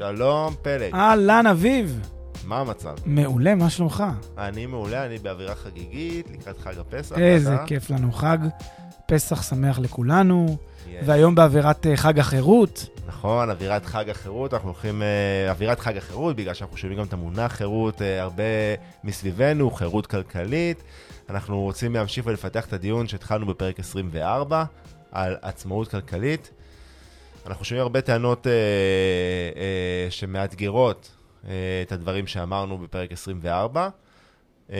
שלום פלג, אהלן אביב, מה המצב? מעולה, מה שלומך? אני מעולה, אני באווירה חגיגית לקראת חג הפסח. איזה ואתה? כיף לנו, חג פסח שמח לכולנו, Yes. והיום באווירת אה, חג החירות. נכון, אווירת חג החירות, אנחנו הולכים... אה, אווירת חג החירות, בגלל שאנחנו שומעים גם את המונח חירות אה, הרבה מסביבנו, חירות כלכלית. אנחנו רוצים להמשיך ולפתח את הדיון שהתחלנו בפרק 24 על עצמאות כלכלית. אנחנו שומעים הרבה טענות אה, אה, שמאתגרות אה, את הדברים שאמרנו בפרק 24, אה,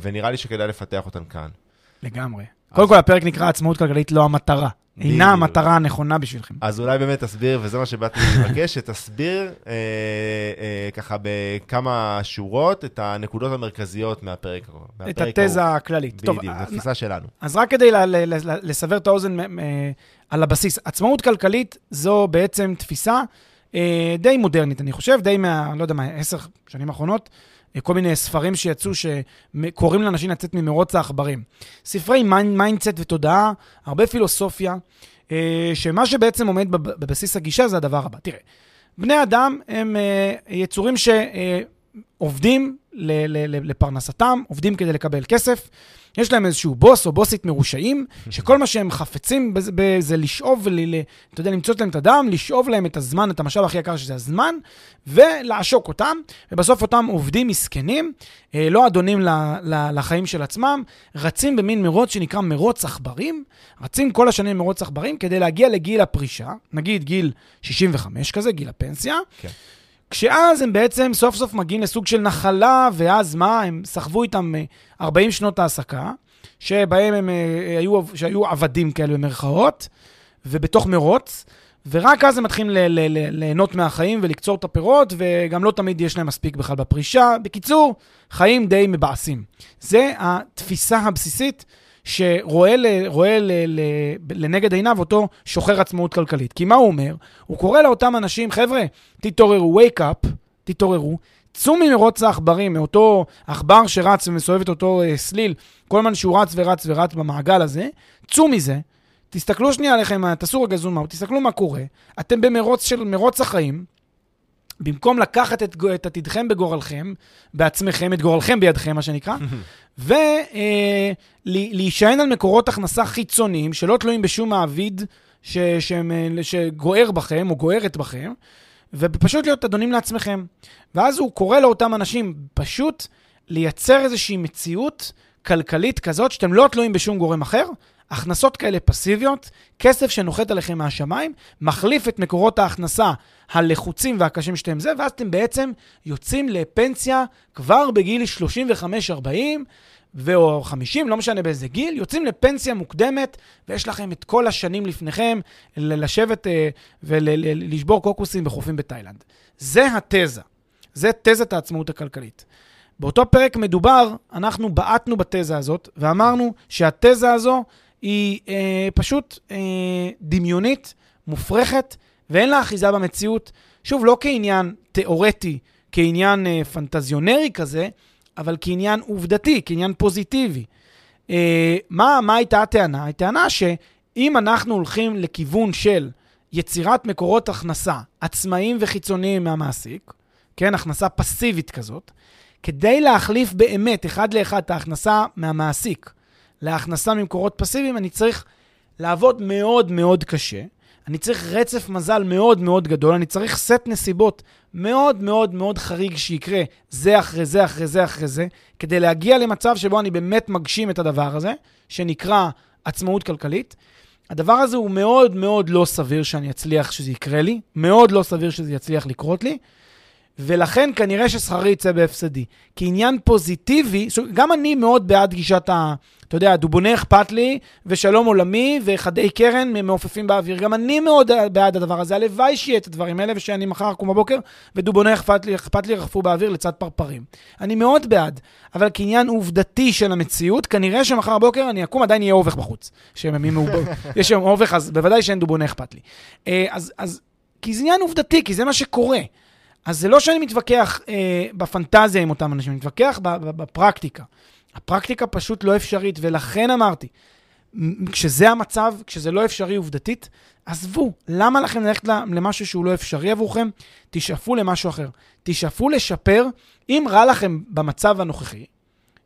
ונראה לי שכדאי לפתח אותן כאן. לגמרי. קודם כל, הפרק נקרא עצמאות כלכלית לא המטרה. אינה. המטרה הנכונה בשבילכם. אז אולי באמת תסביר, וזה מה שבאתי לבקש, שתסביר אה, אה, ככה בכמה שורות את הנקודות המרכזיות מהפרק. את מהפרק התזה ההוא. הכללית. בדיוק, אה, זו התפיסה שלנו. אז רק כדי לסבר את האוזן על הבסיס, עצמאות כלכלית זו בעצם תפיסה אה, די מודרנית, אני חושב, די מה, לא יודע מה, עשר שנים האחרונות, אה, כל מיני ספרים שיצאו שקוראים לאנשים לצאת ממרוץ העכברים. ספרי mindset ותודעה, הרבה פילוסופיה, אה, שמה שבעצם עומד בב- בבסיס הגישה זה הדבר הבא. תראה, בני אדם הם אה, יצורים שעובדים לפרנסתם, עובדים כדי לקבל כסף. יש להם איזשהו בוס או בוסית מרושעים, שכל מה שהם חפצים בזה, בזה לשאוב, ול, אתה יודע, למצוץ להם את הדם, לשאוב להם את הזמן, את המשאב הכי יקר שזה הזמן, ולעשוק אותם, ובסוף אותם עובדים מסכנים, אה, לא אדונים ל, ל, לחיים של עצמם, רצים במין מרוץ שנקרא מרוץ עכברים, רצים כל השנים מרוץ עכברים כדי להגיע לגיל הפרישה, נגיד גיל 65 כזה, גיל הפנסיה, כן. כשאז הם בעצם סוף סוף מגיעים לסוג של נחלה, ואז מה? הם סחבו איתם אה, 40 שנות העסקה, שבהם הם אה, היו, שהיו עבדים כאלה במרכאות, ובתוך מרוץ, ורק אז הם מתחילים ל- ל- ל- ליהנות מהחיים ולקצור את הפירות, וגם לא תמיד יש להם מספיק בכלל בפרישה. בקיצור, חיים די מבאסים. זה התפיסה הבסיסית שרואה לנגד עיניו אותו שוחר עצמאות כלכלית. כי מה הוא אומר? הוא קורא לאותם אנשים, חבר'ה, תתעוררו, wake up, תתעוררו, צאו ממרוץ העכברים, מאותו עכבר שרץ ומסובב את אותו אה, סליל, כל הזמן שהוא רץ ורץ ורץ במעגל הזה, צאו מזה, תסתכלו שנייה עליכם, תעשו רגע זום תסתכלו מה קורה, אתם במרוץ של מרוץ החיים, במקום לקחת את, את עתידכם בגורלכם, בעצמכם, את גורלכם בידכם, מה שנקרא, ולהישען על מקורות הכנסה חיצוניים שלא תלויים בשום מעביד ש, שהם, אה, שגוער בכם או גוערת בכם, ופשוט להיות אדונים לעצמכם. ואז הוא קורא לאותם אנשים פשוט לייצר איזושהי מציאות כלכלית כזאת שאתם לא תלויים בשום גורם אחר, הכנסות כאלה פסיביות, כסף שנוחת עליכם מהשמיים, מחליף את מקורות ההכנסה הלחוצים והקשים שאתם זה, ואז אתם בעצם יוצאים לפנסיה כבר בגיל 35-40, ו/או 50, לא משנה באיזה גיל, יוצאים לפנסיה מוקדמת, ויש לכם את כל השנים לפניכם לשבת אה, ולשבור קוקוסים בחופים בתאילנד. זה התזה. זה תזת העצמאות הכלכלית. באותו פרק מדובר, אנחנו בעטנו בתזה הזאת, ואמרנו שהתזה הזו היא אה, פשוט אה, דמיונית, מופרכת, ואין לה אחיזה במציאות. שוב, לא כעניין תיאורטי, כעניין אה, פנטזיונרי כזה, אבל כעניין עובדתי, כעניין פוזיטיבי. אה, מה, מה הייתה הטענה? הטענה שאם אנחנו הולכים לכיוון של יצירת מקורות הכנסה עצמאיים וחיצוניים מהמעסיק, כן, הכנסה פסיבית כזאת, כדי להחליף באמת אחד לאחד את ההכנסה מהמעסיק להכנסה ממקורות פסיביים, אני צריך לעבוד מאוד מאוד קשה. אני צריך רצף מזל מאוד מאוד גדול, אני צריך סט נסיבות מאוד מאוד מאוד חריג שיקרה זה אחרי זה, אחרי זה, אחרי זה, כדי להגיע למצב שבו אני באמת מגשים את הדבר הזה, שנקרא עצמאות כלכלית. הדבר הזה הוא מאוד מאוד לא סביר שאני אצליח שזה יקרה לי, מאוד לא סביר שזה יצליח לקרות לי, ולכן כנראה ששכרי יצא בהפסדי. כי עניין פוזיטיבי, גם אני מאוד בעד גישת ה... אתה יודע, דובוני אכפת לי, ושלום עולמי, וחדי קרן מעופפים באוויר. גם אני מאוד בעד הדבר הזה. הלוואי שיהיה את הדברים האלה, ושאני מחר אקום בבוקר, ודובוני אכפת לי, אכפת לי ירחפו באוויר לצד פרפרים. אני מאוד בעד, אבל כעניין עובדתי של המציאות, כנראה שמחר בבוקר אני אקום, עדיין יהיה אובך בחוץ. יש שם אובך, אז בוודאי שאין דובוני אכפת לי. אה, אז, אז, כי זה עניין עובדתי, כי זה מה שקורה. אז זה לא שאני מתווכח אה, בפנטזיה עם אותם אנשים, אני מתווכח בפרקטיקה. הפרקטיקה פשוט לא אפשרית, ולכן אמרתי, כשזה המצב, כשזה לא אפשרי עובדתית, עזבו, למה לכם ללכת למשהו שהוא לא אפשרי עבורכם? תשאפו למשהו אחר. תשאפו לשפר, אם רע לכם במצב הנוכחי,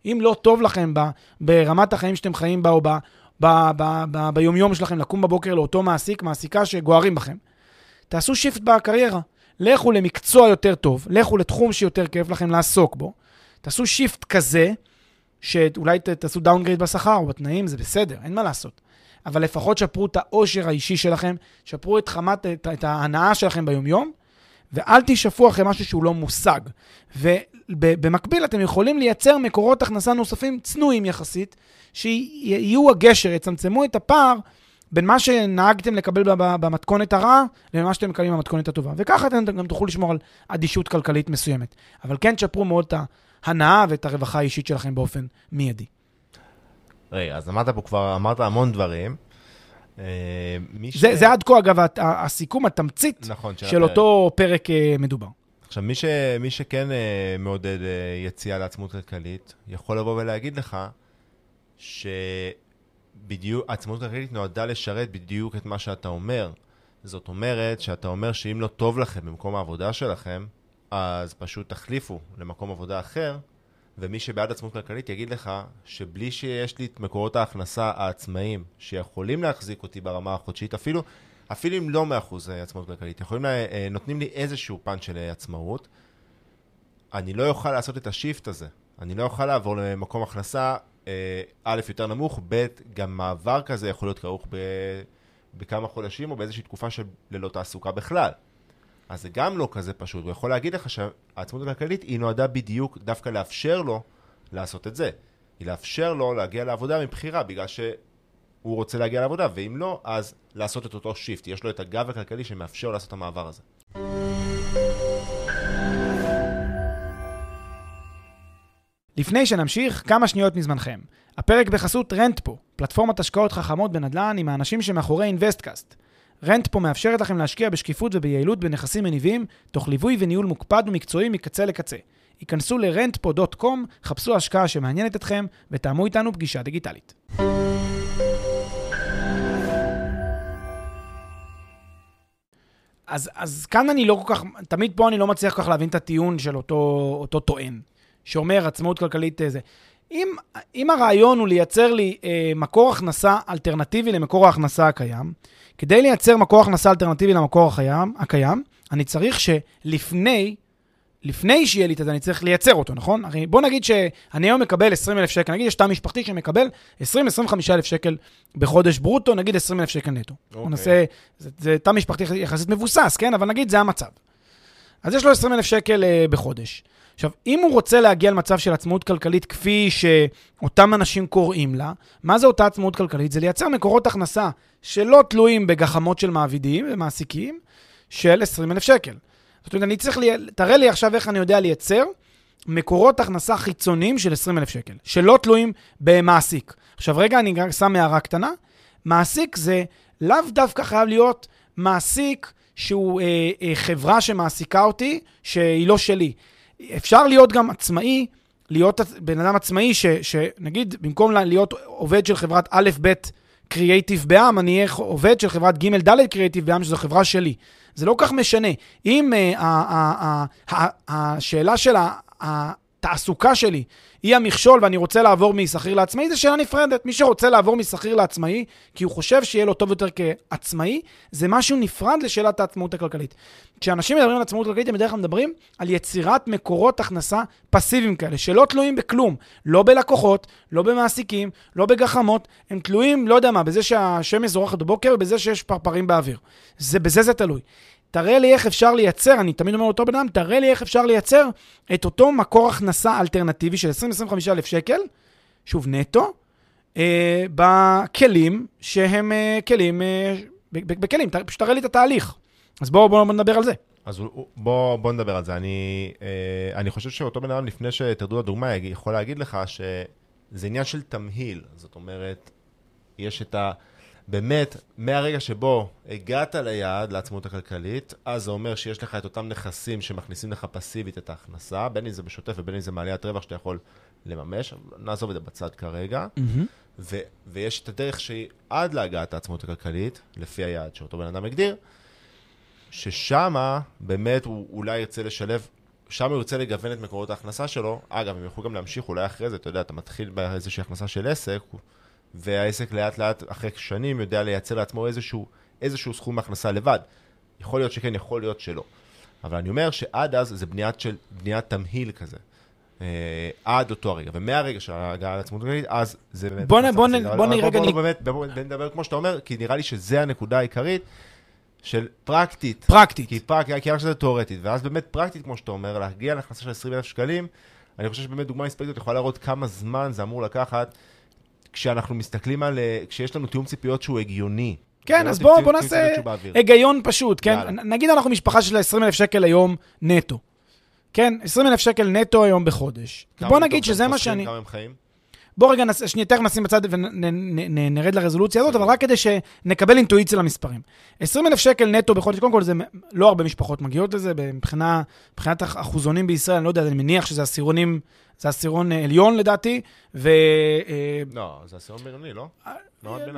אם לא טוב לכם ב, ברמת החיים שאתם חיים בה, או ב, ב, ב, ב, ביומיום שלכם לקום בבוקר לאותו מעסיק, מעסיקה שגוערים בכם, תעשו shift בקריירה. לכו למקצוע יותר טוב, לכו לתחום שיותר כיף לכם לעסוק בו, תעשו shift כזה, שאולי תעשו downgrade בשכר או בתנאים, זה בסדר, אין מה לעשות. אבל לפחות שפרו את העושר האישי שלכם, שפרו את חמת, את, את ההנאה שלכם ביומיום, ואל תשאפו אחרי משהו שהוא לא מושג. ובמקביל אתם יכולים לייצר מקורות הכנסה נוספים צנועים יחסית, שיהיו הגשר, יצמצמו את הפער בין מה שנהגתם לקבל במתכונת הרעה למה שאתם מקבלים במתכונת הטובה. וככה אתם גם תוכלו לשמור על אדישות כלכלית מסוימת. אבל כן תשפרו מאוד את ההנאה ואת הרווחה האישית שלכם באופן מיידי. רגע, אז אמרת פה כבר, אמרת המון דברים. אה, זה, ש... זה עד כה, אגב, הסיכום, התמצית נכון, של, של אותו פרק אה, מדובר. עכשיו, מי, ש, מי שכן אה, מעודד יציאה לעצמות כלכלית, יכול לבוא ולהגיד לך ש... בדיוק, עצמאות כלכלית נועדה לשרת בדיוק את מה שאתה אומר. זאת אומרת שאתה אומר שאם לא טוב לכם במקום העבודה שלכם, אז פשוט תחליפו למקום עבודה אחר, ומי שבעד עצמאות כלכלית יגיד לך שבלי שיש לי את מקורות ההכנסה העצמאיים שיכולים להחזיק אותי ברמה החודשית, אפילו, אפילו אם לא מאחוז עצמאות כלכלית, יכולים, לה, אה, נותנים לי איזשהו פן של עצמאות, אני לא אוכל לעשות את השיפט הזה. אני לא אוכל לעבור למקום הכנסה אה, א', יותר נמוך, ב', גם מעבר כזה יכול להיות כרוך ב, בכמה חודשים או באיזושהי תקופה של ללא תעסוקה בכלל. אז זה גם לא כזה פשוט. הוא יכול להגיד לך שהעצמאות הכלכלית היא נועדה בדיוק דווקא לאפשר לו לעשות את זה. היא לאפשר לו להגיע לעבודה מבחירה, בגלל שהוא רוצה להגיע לעבודה, ואם לא, אז לעשות את אותו shift. יש לו את הגב הכלכלי שמאפשר לעשות את המעבר הזה. לפני שנמשיך, כמה שניות מזמנכם. הפרק בחסות רנטפו, פלטפורמת השקעות חכמות בנדל"ן עם האנשים שמאחורי אינוויסטקאסט. רנטפו מאפשרת לכם להשקיע בשקיפות וביעילות בנכסים מניבים, תוך ליווי וניהול מוקפד ומקצועי מקצה לקצה. היכנסו ל-rentpo.com, חפשו השקעה שמעניינת אתכם, ותאמו איתנו פגישה דיגיטלית. אז, אז כאן אני לא כל כך, תמיד פה אני לא מצליח כל כך להבין את הטיעון של אותו, אותו טוען. שאומר עצמאות כלכלית אה, זה. אם, אם הרעיון הוא לייצר לי אה, מקור הכנסה אלטרנטיבי למקור ההכנסה הקיים, כדי לייצר מקור הכנסה אלטרנטיבי למקור החיים, הקיים, אני צריך שלפני, לפני שיהיה לי את זה, אני צריך לייצר אותו, נכון? הרי בוא נגיד שאני היום מקבל 20,000 שקל, נגיד יש תא משפחתי שמקבל 20-25 אלף שקל בחודש ברוטו, נגיד 20 אלף שקל נטו. Okay. אוקיי. נעשה, זה, זה תא משפחתי יחסית מבוסס, כן? אבל נגיד זה המצב. אז יש לו 20 אלף שקל אה, בחודש. עכשיו, אם הוא רוצה להגיע למצב של עצמאות כלכלית כפי שאותם אנשים קוראים לה, מה זה אותה עצמאות כלכלית? זה לייצר מקורות הכנסה שלא תלויים בגחמות של מעבידים ומעסיקים של 20 אלף שקל. זאת אומרת, אני צריך, לי... תראה לי עכשיו איך אני יודע לייצר מקורות הכנסה חיצוניים של 20 אלף שקל, שלא תלויים במעסיק. עכשיו, רגע, אני שם הערה קטנה. מעסיק זה לאו דווקא חייב להיות מעסיק שהוא אה, אה, חברה שמעסיקה אותי, שהיא לא שלי. אפשר להיות גם עצמאי, להיות בן אדם עצמאי, ש, שנגיד, במקום להיות עובד של חברת א', ב', קריאייטיב בעם, אני אהיה עובד של חברת ג', ד', קריאייטיב בעם, שזו חברה שלי. זה לא כך משנה. אם uh, השאלה של התעסוקה שלי היא המכשול ואני רוצה לעבור משכיר לעצמאי, זו שאלה נפרדת. מי שרוצה לעבור משכיר לעצמאי, כי הוא חושב שיהיה לו טוב יותר כעצמאי, זה משהו נפרד לשאלת העצמאות הכלכלית. כשאנשים מדברים על עצמאות כלכלית, הם בדרך כלל מדברים על יצירת מקורות הכנסה פסיביים כאלה, שלא תלויים בכלום. לא בלקוחות, לא במעסיקים, לא בגחמות, הם תלויים, לא יודע מה, בזה שהשמש זורחת בבוקר ובזה שיש פרפרים באוויר. זה, בזה זה תלוי. תראה לי איך אפשר לייצר, אני תמיד אומר לאותו בן אדם, תראה לי איך אפשר לייצר את אותו מקור הכנסה אלטרנטיבי של 20-25 אלף שקל, שוב, נטו, אה, בכלים שהם אה, כלים, אה, בכלים, פשוט תראה לי את התהליך. אז בואו בוא, בוא נדבר על זה. אז בואו בוא נדבר על זה. אני, אה, אני חושב שאותו בן אדם, לפני שתרדו לדוגמה, יכול להגיד לך שזה עניין של תמהיל. זאת אומרת, יש את ה... באמת, מהרגע שבו הגעת ליעד, לעצמאות הכלכלית, אז זה אומר שיש לך את אותם נכסים שמכניסים לך פסיבית את ההכנסה, בין אם זה בשוטף ובין אם זה מעליית רווח שאתה יכול לממש, נעזוב את זה בצד כרגע, mm-hmm. ו- ויש את הדרך שהיא עד להגעת העצמאות הכלכלית, לפי היעד שאותו בן אדם הגדיר, ששמה באמת הוא אולי ירצה לשלב, שם הוא ירצה לגוון את מקורות ההכנסה שלו. אגב, הם יוכלו גם להמשיך אולי אחרי זה, אתה יודע, אתה מתחיל באיזושהי הכנסה של עסק, והעסק לאט לאט, אחרי שנים, יודע לייצר לעצמו איזשהו, איזשהו סכום הכנסה לבד. יכול להיות שכן, יכול להיות שלא. אבל אני אומר שעד אז זה בניית, של, בניית תמהיל כזה. אה, עד אותו הרגע, ומהרגע של ההגעה לעצמאות כלכלית, אז זה באמת... בוא, בוא, בוא, בוא נראה... בוא באמת, בוא נדבר כמו שאתה אומר, כי נראה לי שזה הנקודה העיקרית של פרקטית. פרקטית. כי פרקטית, כי רק שזה תיאורטית, ואז באמת פרקטית, כמו שאתה אומר, להגיע להכנסה של 20,000 שקלים, אני חושב שבאמת דוגמה מספקת יכולה להראות כמה זמן זה אמור לקחת. כשאנחנו מסתכלים על, אה, כשיש לנו תיאום ציפיות שהוא הגיוני. כן, אז בואו בוא נעשה היגיון פשוט, כן? יאללה. נגיד אנחנו משפחה של 20,000 שקל היום נטו. כן, 20,000 שקל נטו היום בחודש. בוא נגיד שזה מה שאני... כמה הם חיים? בוא רגע, נס... שנייה, תכף נשים בצד ונרד לרזולוציה הזאת, אבל רק כדי שנקבל אינטואיציה למספרים. 20,000 שקל נטו בחודש, קודם כל זה לא הרבה משפחות מגיעות לזה, מבחינה, מבחינת אחוזונים בישראל, אני לא יודע, אני מניח שזה עשירונים, זה עשירון אה, עליון לדעתי, ו... אה, לא, זה עשירון בינוני, לא? אה,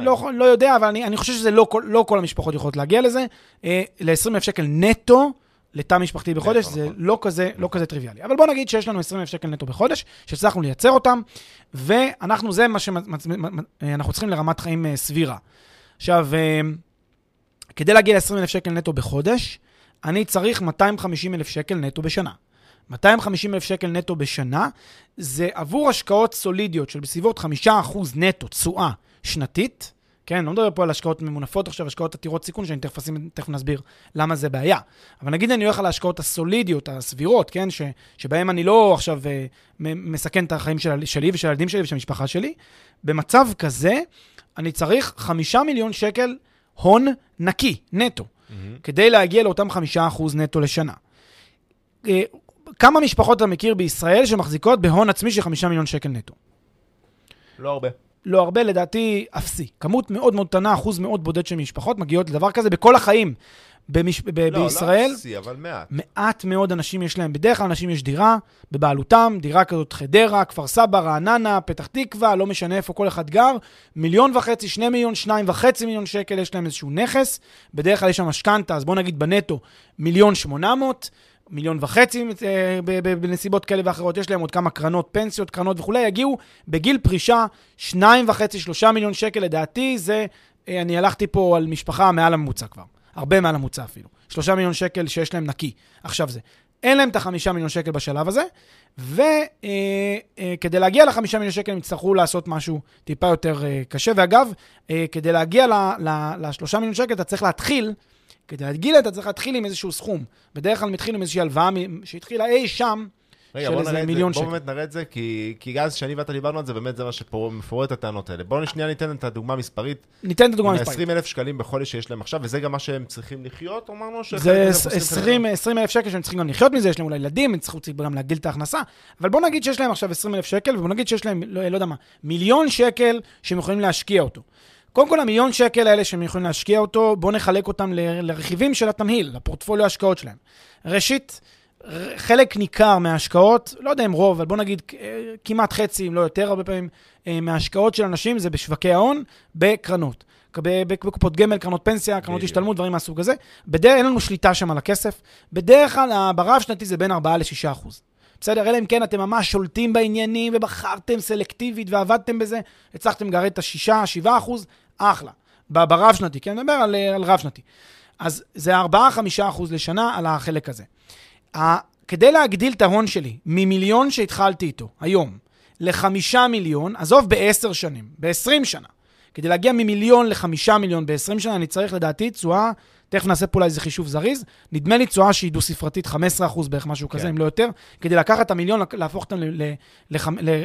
לא, לא יודע, אבל אני, אני חושב שזה לא לא כל המשפחות יכולות להגיע לזה. ל-20,000 שקל נטו, לתא משפחתי בחודש, זה נכון. לא כזה, לא כזה טריוויאלי. אבל בוא נגיד שיש לנו 20,000 שקל נטו בחודש, שהצלחנו לייצר אותם, ואנחנו, זה מה שאנחנו צריכים לרמת חיים אה, סבירה. עכשיו, אה, כדי להגיע ל-20,000 שקל נטו בחודש, אני צריך 250,000 שקל נטו בשנה. 250,000 שקל נטו בשנה, זה עבור השקעות סולידיות של בסביבות 5% נטו תשואה שנתית, כן, לא מדבר פה על השקעות ממונפות עכשיו, השקעות עתירות סיכון, שאני תכף, אשים, תכף נסביר למה זה בעיה. אבל נגיד אני הולך על ההשקעות הסולידיות, הסבירות, כן, ש, שבהן אני לא עכשיו uh, מסכן את החיים של, שלי ושל הילדים שלי ושל המשפחה שלי, במצב כזה אני צריך חמישה מיליון שקל הון נקי, נטו, mm-hmm. כדי להגיע לאותם חמישה אחוז נטו לשנה. Uh, כמה משפחות אתה מכיר בישראל שמחזיקות בהון עצמי של חמישה מיליון שקל נטו? לא הרבה. לא הרבה, לדעתי אפסי. כמות מאוד מאוד קטנה, אחוז מאוד בודד של משפחות מגיעות לדבר כזה בכל החיים. במש... ב- לא, בישראל, לא אפסי, אבל מעט. מעט מאוד אנשים יש להם. בדרך כלל אנשים יש דירה בבעלותם, דירה כזאת חדרה, כפר סבא, רעננה, פתח תקווה, לא משנה איפה כל אחד גר. מיליון וחצי, שני מיליון, שניים וחצי מיליון שקל, יש להם איזשהו נכס. בדרך כלל יש שם משכנתה, אז בואו נגיד בנטו מיליון שמונה מאות. מיליון וחצי אה, בנסיבות כאלה ואחרות, יש להם עוד כמה קרנות, פנסיות, קרנות וכולי, יגיעו בגיל פרישה, שניים וחצי, שלושה מיליון שקל, לדעתי זה, אה, אני הלכתי פה על משפחה מעל הממוצע כבר, הרבה מעל הממוצע אפילו. שלושה מיליון שקל שיש להם נקי. עכשיו זה. אין להם את החמישה מיליון שקל בשלב הזה, וכדי אה, להגיע לחמישה מיליון שקל הם יצטרכו לעשות משהו טיפה יותר קשה. ואגב, כדי להגיע לשלושה מיליון שקל אתה צריך להתחיל כדי להגיע אתה צריך להתחיל עם איזשהו סכום. בדרך כלל מתחיל עם איזושהי הלוואה שהתחילה אי שם, רגע, של איזה מיליון שקל. בוא באמת נראה את זה, כי, כי אז כשאני ואתה דיברנו על זה, באמת זה מה שמפורר את הטענות האלה. בואו שנייה ניתן את הדוגמה המספרית. ניתן את הדוגמה המספרית. 20 אלף שקלים בחודש שיש להם עכשיו, וזה גם מה שהם צריכים לחיות, אמרנו? זה 20 אלף שקל שהם צריכים גם לחיות מזה, יש להם אולי ילדים, הם צריכים גם להגדיל את ההכנסה, אבל בואו נגיד שיש להם עכשיו 20 אלף שקל, ובואו נגיד שיש להם, לא, לא יודע מה, מיליון שקל שהם יכולים להשקיע אותו. קודם כל, המיליון שקל האלה שהם יכולים להשקיע אותו, בואו נחלק אותם לרכיבים של התמהיל, לפורטפוליו ההשקעות שלהם. ראשית, חלק ניכר מההשקעות, לא יודע אם רוב, אבל בואו נגיד כמעט חצי, אם לא יותר הרבה פעמים, אה, מההשקעות של אנשים זה בשווקי ההון, בקרנות. בקופות גמל, קרנות פנסיה, קרנות השתלמות, דברים מהסוג הזה. בדרך אין לנו שליטה שם על הכסף. בדרך כלל, ברב שנתי זה בין 4 ל-6 אחוז. בסדר? אלא אם כן אתם ממש שולטים בעניינים ובחרתם סלקטיבית ועבדתם בזה, הצלחתם לגרד את השישה, שבעה אחוז, אחלה. ב- ברב-שנתי, כן? אני מדבר על, על רב-שנתי. אז זה 4-5 אחוז לשנה על החלק הזה. כדי להגדיל את ההון שלי ממיליון שהתחלתי איתו היום לחמישה מיליון, עזוב בעשר שנים, בעשרים שנה. כדי להגיע ממיליון לחמישה מיליון בעשרים שנה, אני צריך לדעתי תשואה, תכף נעשה פה אולי איזה חישוב זריז, נדמה לי תשואה שהיא דו-ספרתית, 15% בערך, משהו כזה, כן. אם לא יותר, כדי לקחת את המיליון, להפוך אותם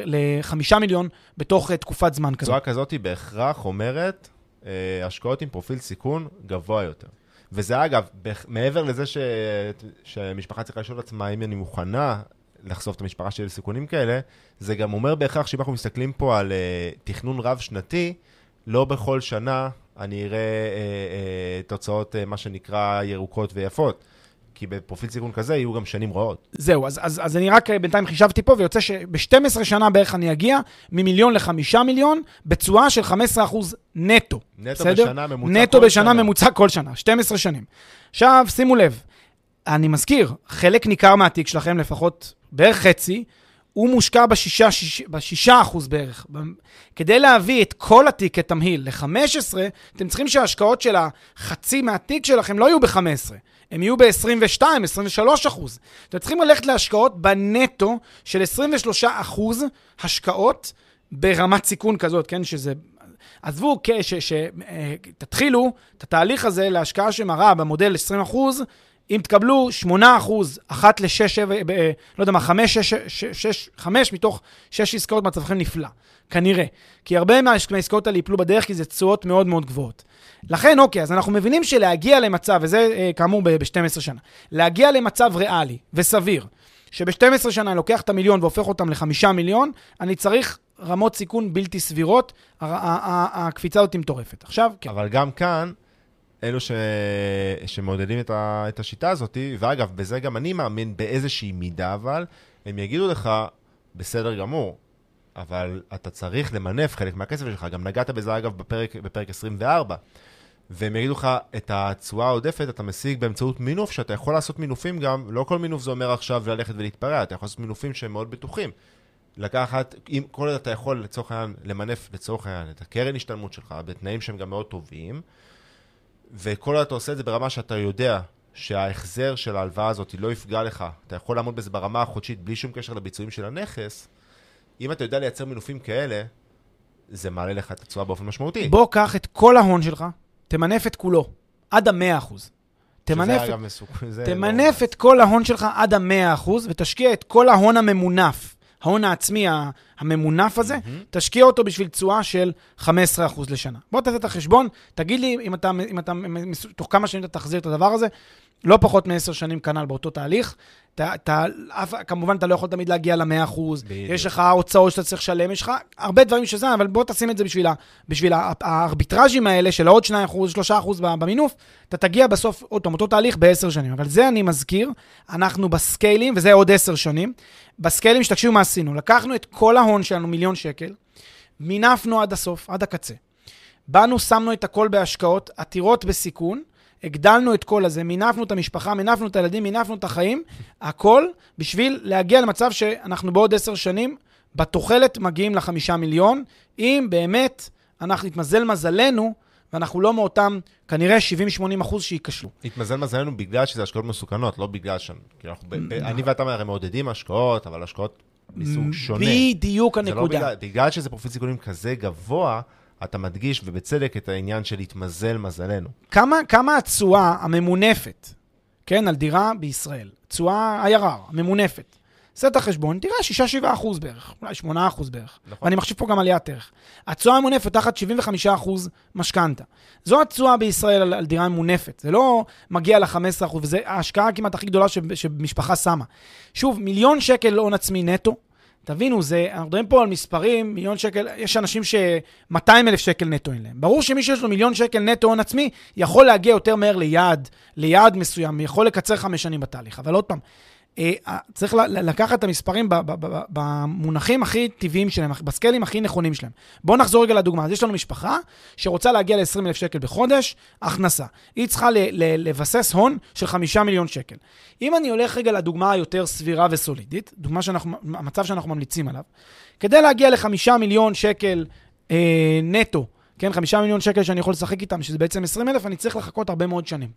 לחמישה מיליון בתוך אה, תקופת זמן כזאת. תשואה כזאת היא בהכרח אומרת אה, השקעות עם פרופיל סיכון גבוה יותר. וזה אגב, מעבר לזה ש... שמשפחה צריכה לשאול עצמה אם אני מוכנה לחשוף את המשפחה שלי לסיכונים כאלה, זה גם אומר בהכרח שאם אנחנו מסתכלים פה על uh, תכנון רב-שנתי, לא בכל שנה אני אראה uh, uh, תוצאות, uh, מה שנקרא, ירוקות ויפות. כי בפרופיל סיכון כזה יהיו גם שנים רעות. זהו, אז, אז, אז אני רק אה, בינתיים חישבתי פה, ויוצא שב-12 שנה בערך אני אגיע ממיליון לחמישה מיליון, בתשואה של 15% נטו. נטו בסדר? בשנה ממוצע נטו כל בשנה שנה. ממוצע כל שנה, 12 שנים. עכשיו, שימו לב, אני מזכיר, חלק ניכר מהתיק שלכם, לפחות בערך חצי, הוא מושקע בשישה, שיש, בשישה אחוז בערך. כדי להביא את כל התיק כתמהיל ל-15, אתם צריכים שההשקעות של החצי מהתיק שלכם לא יהיו ב-15, הם יהיו ב-22, 23 אחוז. אתם צריכים ללכת להשקעות בנטו של 23 אחוז השקעות ברמת סיכון כזאת, כן? שזה... עזבו, שתתחילו את התהליך הזה להשקעה שמראה במודל 20 אחוז, אם תקבלו 8 אחוז, אחת לשש, ב- אה, לא יודע מה, 5, 6, 6, 5 מתוך 6 עסקאות, מצבכם נפלא. כנראה. כי הרבה מה- מהעסקאות האלה ייפלו בדרך, כי זה תשואות מאוד מאוד גבוהות. לכן, אוקיי, אז אנחנו מבינים שלהגיע למצב, וזה אה, כאמור ב-12 שנה, להגיע למצב ריאלי וסביר, שב-12 שנה אני לוקח את המיליון והופך אותם לחמישה מיליון, אני צריך רמות סיכון בלתי סבירות, הקפיצה הזאת מטורפת. עכשיו, כן. אבל גם כאן, אלו ש... שמעודדים את, ה... את השיטה הזאת, ואגב, בזה גם אני מאמין באיזושהי מידה, אבל הם יגידו לך, בסדר גמור, אבל אתה צריך למנף חלק מהכסף שלך. גם נגעת בזה, אגב, בפרק, בפרק 24. והם יגידו לך, את התשואה העודפת אתה משיג באמצעות מינוף, שאתה יכול לעשות מינופים גם, לא כל מינוף זה אומר עכשיו ללכת ולהתפרע, אתה יכול לעשות מינופים שהם מאוד בטוחים. לקחת, אם כל עוד אתה יכול לצורך העניין, למנף לצורך העניין את הקרן השתלמות שלך בתנאים שהם גם מאוד טובים, וכל עוד אתה עושה את זה ברמה שאתה יודע שההחזר של ההלוואה הזאת לא יפגע לך, אתה יכול לעמוד בזה ברמה החודשית בלי שום קשר לביצועים של הנכס, אם אתה יודע לייצר מינופים כאלה, זה מעלה לך את התשואה באופן משמעותי. בוא קח את כל ההון שלך, תמנף את כולו, עד המאה אחוז. תמנף, אגב, מסוכ... זה תמנף לא... את כל ההון שלך עד המאה אחוז, ותשקיע את כל ההון הממונף, ההון העצמי הממונף הזה, תשקיע אותו בשביל תשואה של 15% לשנה. בוא תעשה את החשבון, תגיד לי אם אתה, אם אתה, מס- תוך כמה שנים אתה תחזיר את הדבר הזה, לא פחות מעשר שנים כנ"ל באותו תהליך. אתה, אתה, אף, כמובן, אתה לא יכול תמיד להגיע ל-100%, בדיוק. יש לך הוצאות שאתה צריך לשלם, יש לך הרבה דברים שזה, אבל בוא תשים את זה בשביל, בשביל הארביטראז'ים האלה של העוד 2%, 3% במינוף, אתה תגיע בסוף, עוד פעם, אותו תהליך בעשר שנים. אבל זה אני מזכיר, אנחנו בסקיילים, וזה עוד עשר שנים, בסקיילים שתקשיבו מה עשינו. לקחנו את כל ההון שלנו, מיליון שקל, מינפנו עד הסוף, עד הקצה. באנו, שמנו את הכל בהשקעות עתירות בסיכון, הגדלנו את כל הזה, מינפנו את המשפחה, מינפנו את הילדים, מינפנו את החיים, הכל בשביל להגיע למצב שאנחנו בעוד עשר שנים, בתוחלת מגיעים לחמישה מיליון, אם באמת אנחנו נתמזל מזלנו, ואנחנו לא מאותם, כנראה 70-80 אחוז שייכשלו. התמזל מזלנו בגלל שזה השקעות מסוכנות, לא בגלל ש... כי אנחנו. אני ואתה הרי מעודדים השקעות, אבל השקעות מסוג שונה. בדיוק זה לא הנקודה. בגלל, בגלל שזה פרופיל סיכונים כזה גבוה, אתה מדגיש, ובצדק, את העניין של התמזל מזלנו. כמה, כמה התשואה הממונפת, כן, על דירה בישראל, תשואה IRR, הממונפת, עשה את החשבון, תראה 6-7 אחוז בערך, אולי 8 אחוז בערך. נכון. ואני מחשיב פה גם עליית ערך. התשואה הממונפת תחת 75 אחוז משכנתה. זו התשואה בישראל על, על דירה ממונפת. זה לא מגיע ל-15 אחוז, וזו ההשקעה כמעט הכי גדולה ש- שמשפחה שמה. שוב, מיליון שקל הון עצמי נטו, תבינו, זה, אנחנו מדברים פה על מספרים, מיליון שקל, יש אנשים ש-200 אלף שקל נטו אין להם. ברור שמי שיש לו מיליון שקל נטו הון עצמי, יכול להגיע יותר מהר ליעד, ליעד מסוים, יכול לקצר חמש שנים בתהליך. אבל עוד פעם, צריך לקחת את המספרים במונחים הכי טבעיים שלהם, בסקיילים הכי נכונים שלהם. בואו נחזור רגע לדוגמה. אז יש לנו משפחה שרוצה להגיע ל-20,000 שקל בחודש, הכנסה. היא צריכה לבסס הון של 5 מיליון שקל. אם אני הולך רגע לדוגמה היותר סבירה וסולידית, דוגמה שאנחנו, המצב שאנחנו ממליצים עליו, כדי להגיע ל-5 מיליון שקל אה, נטו, כן, 5 מיליון שקל שאני יכול לשחק איתם, שזה בעצם 20,000, אני צריך לחכות הרבה מאוד שנים.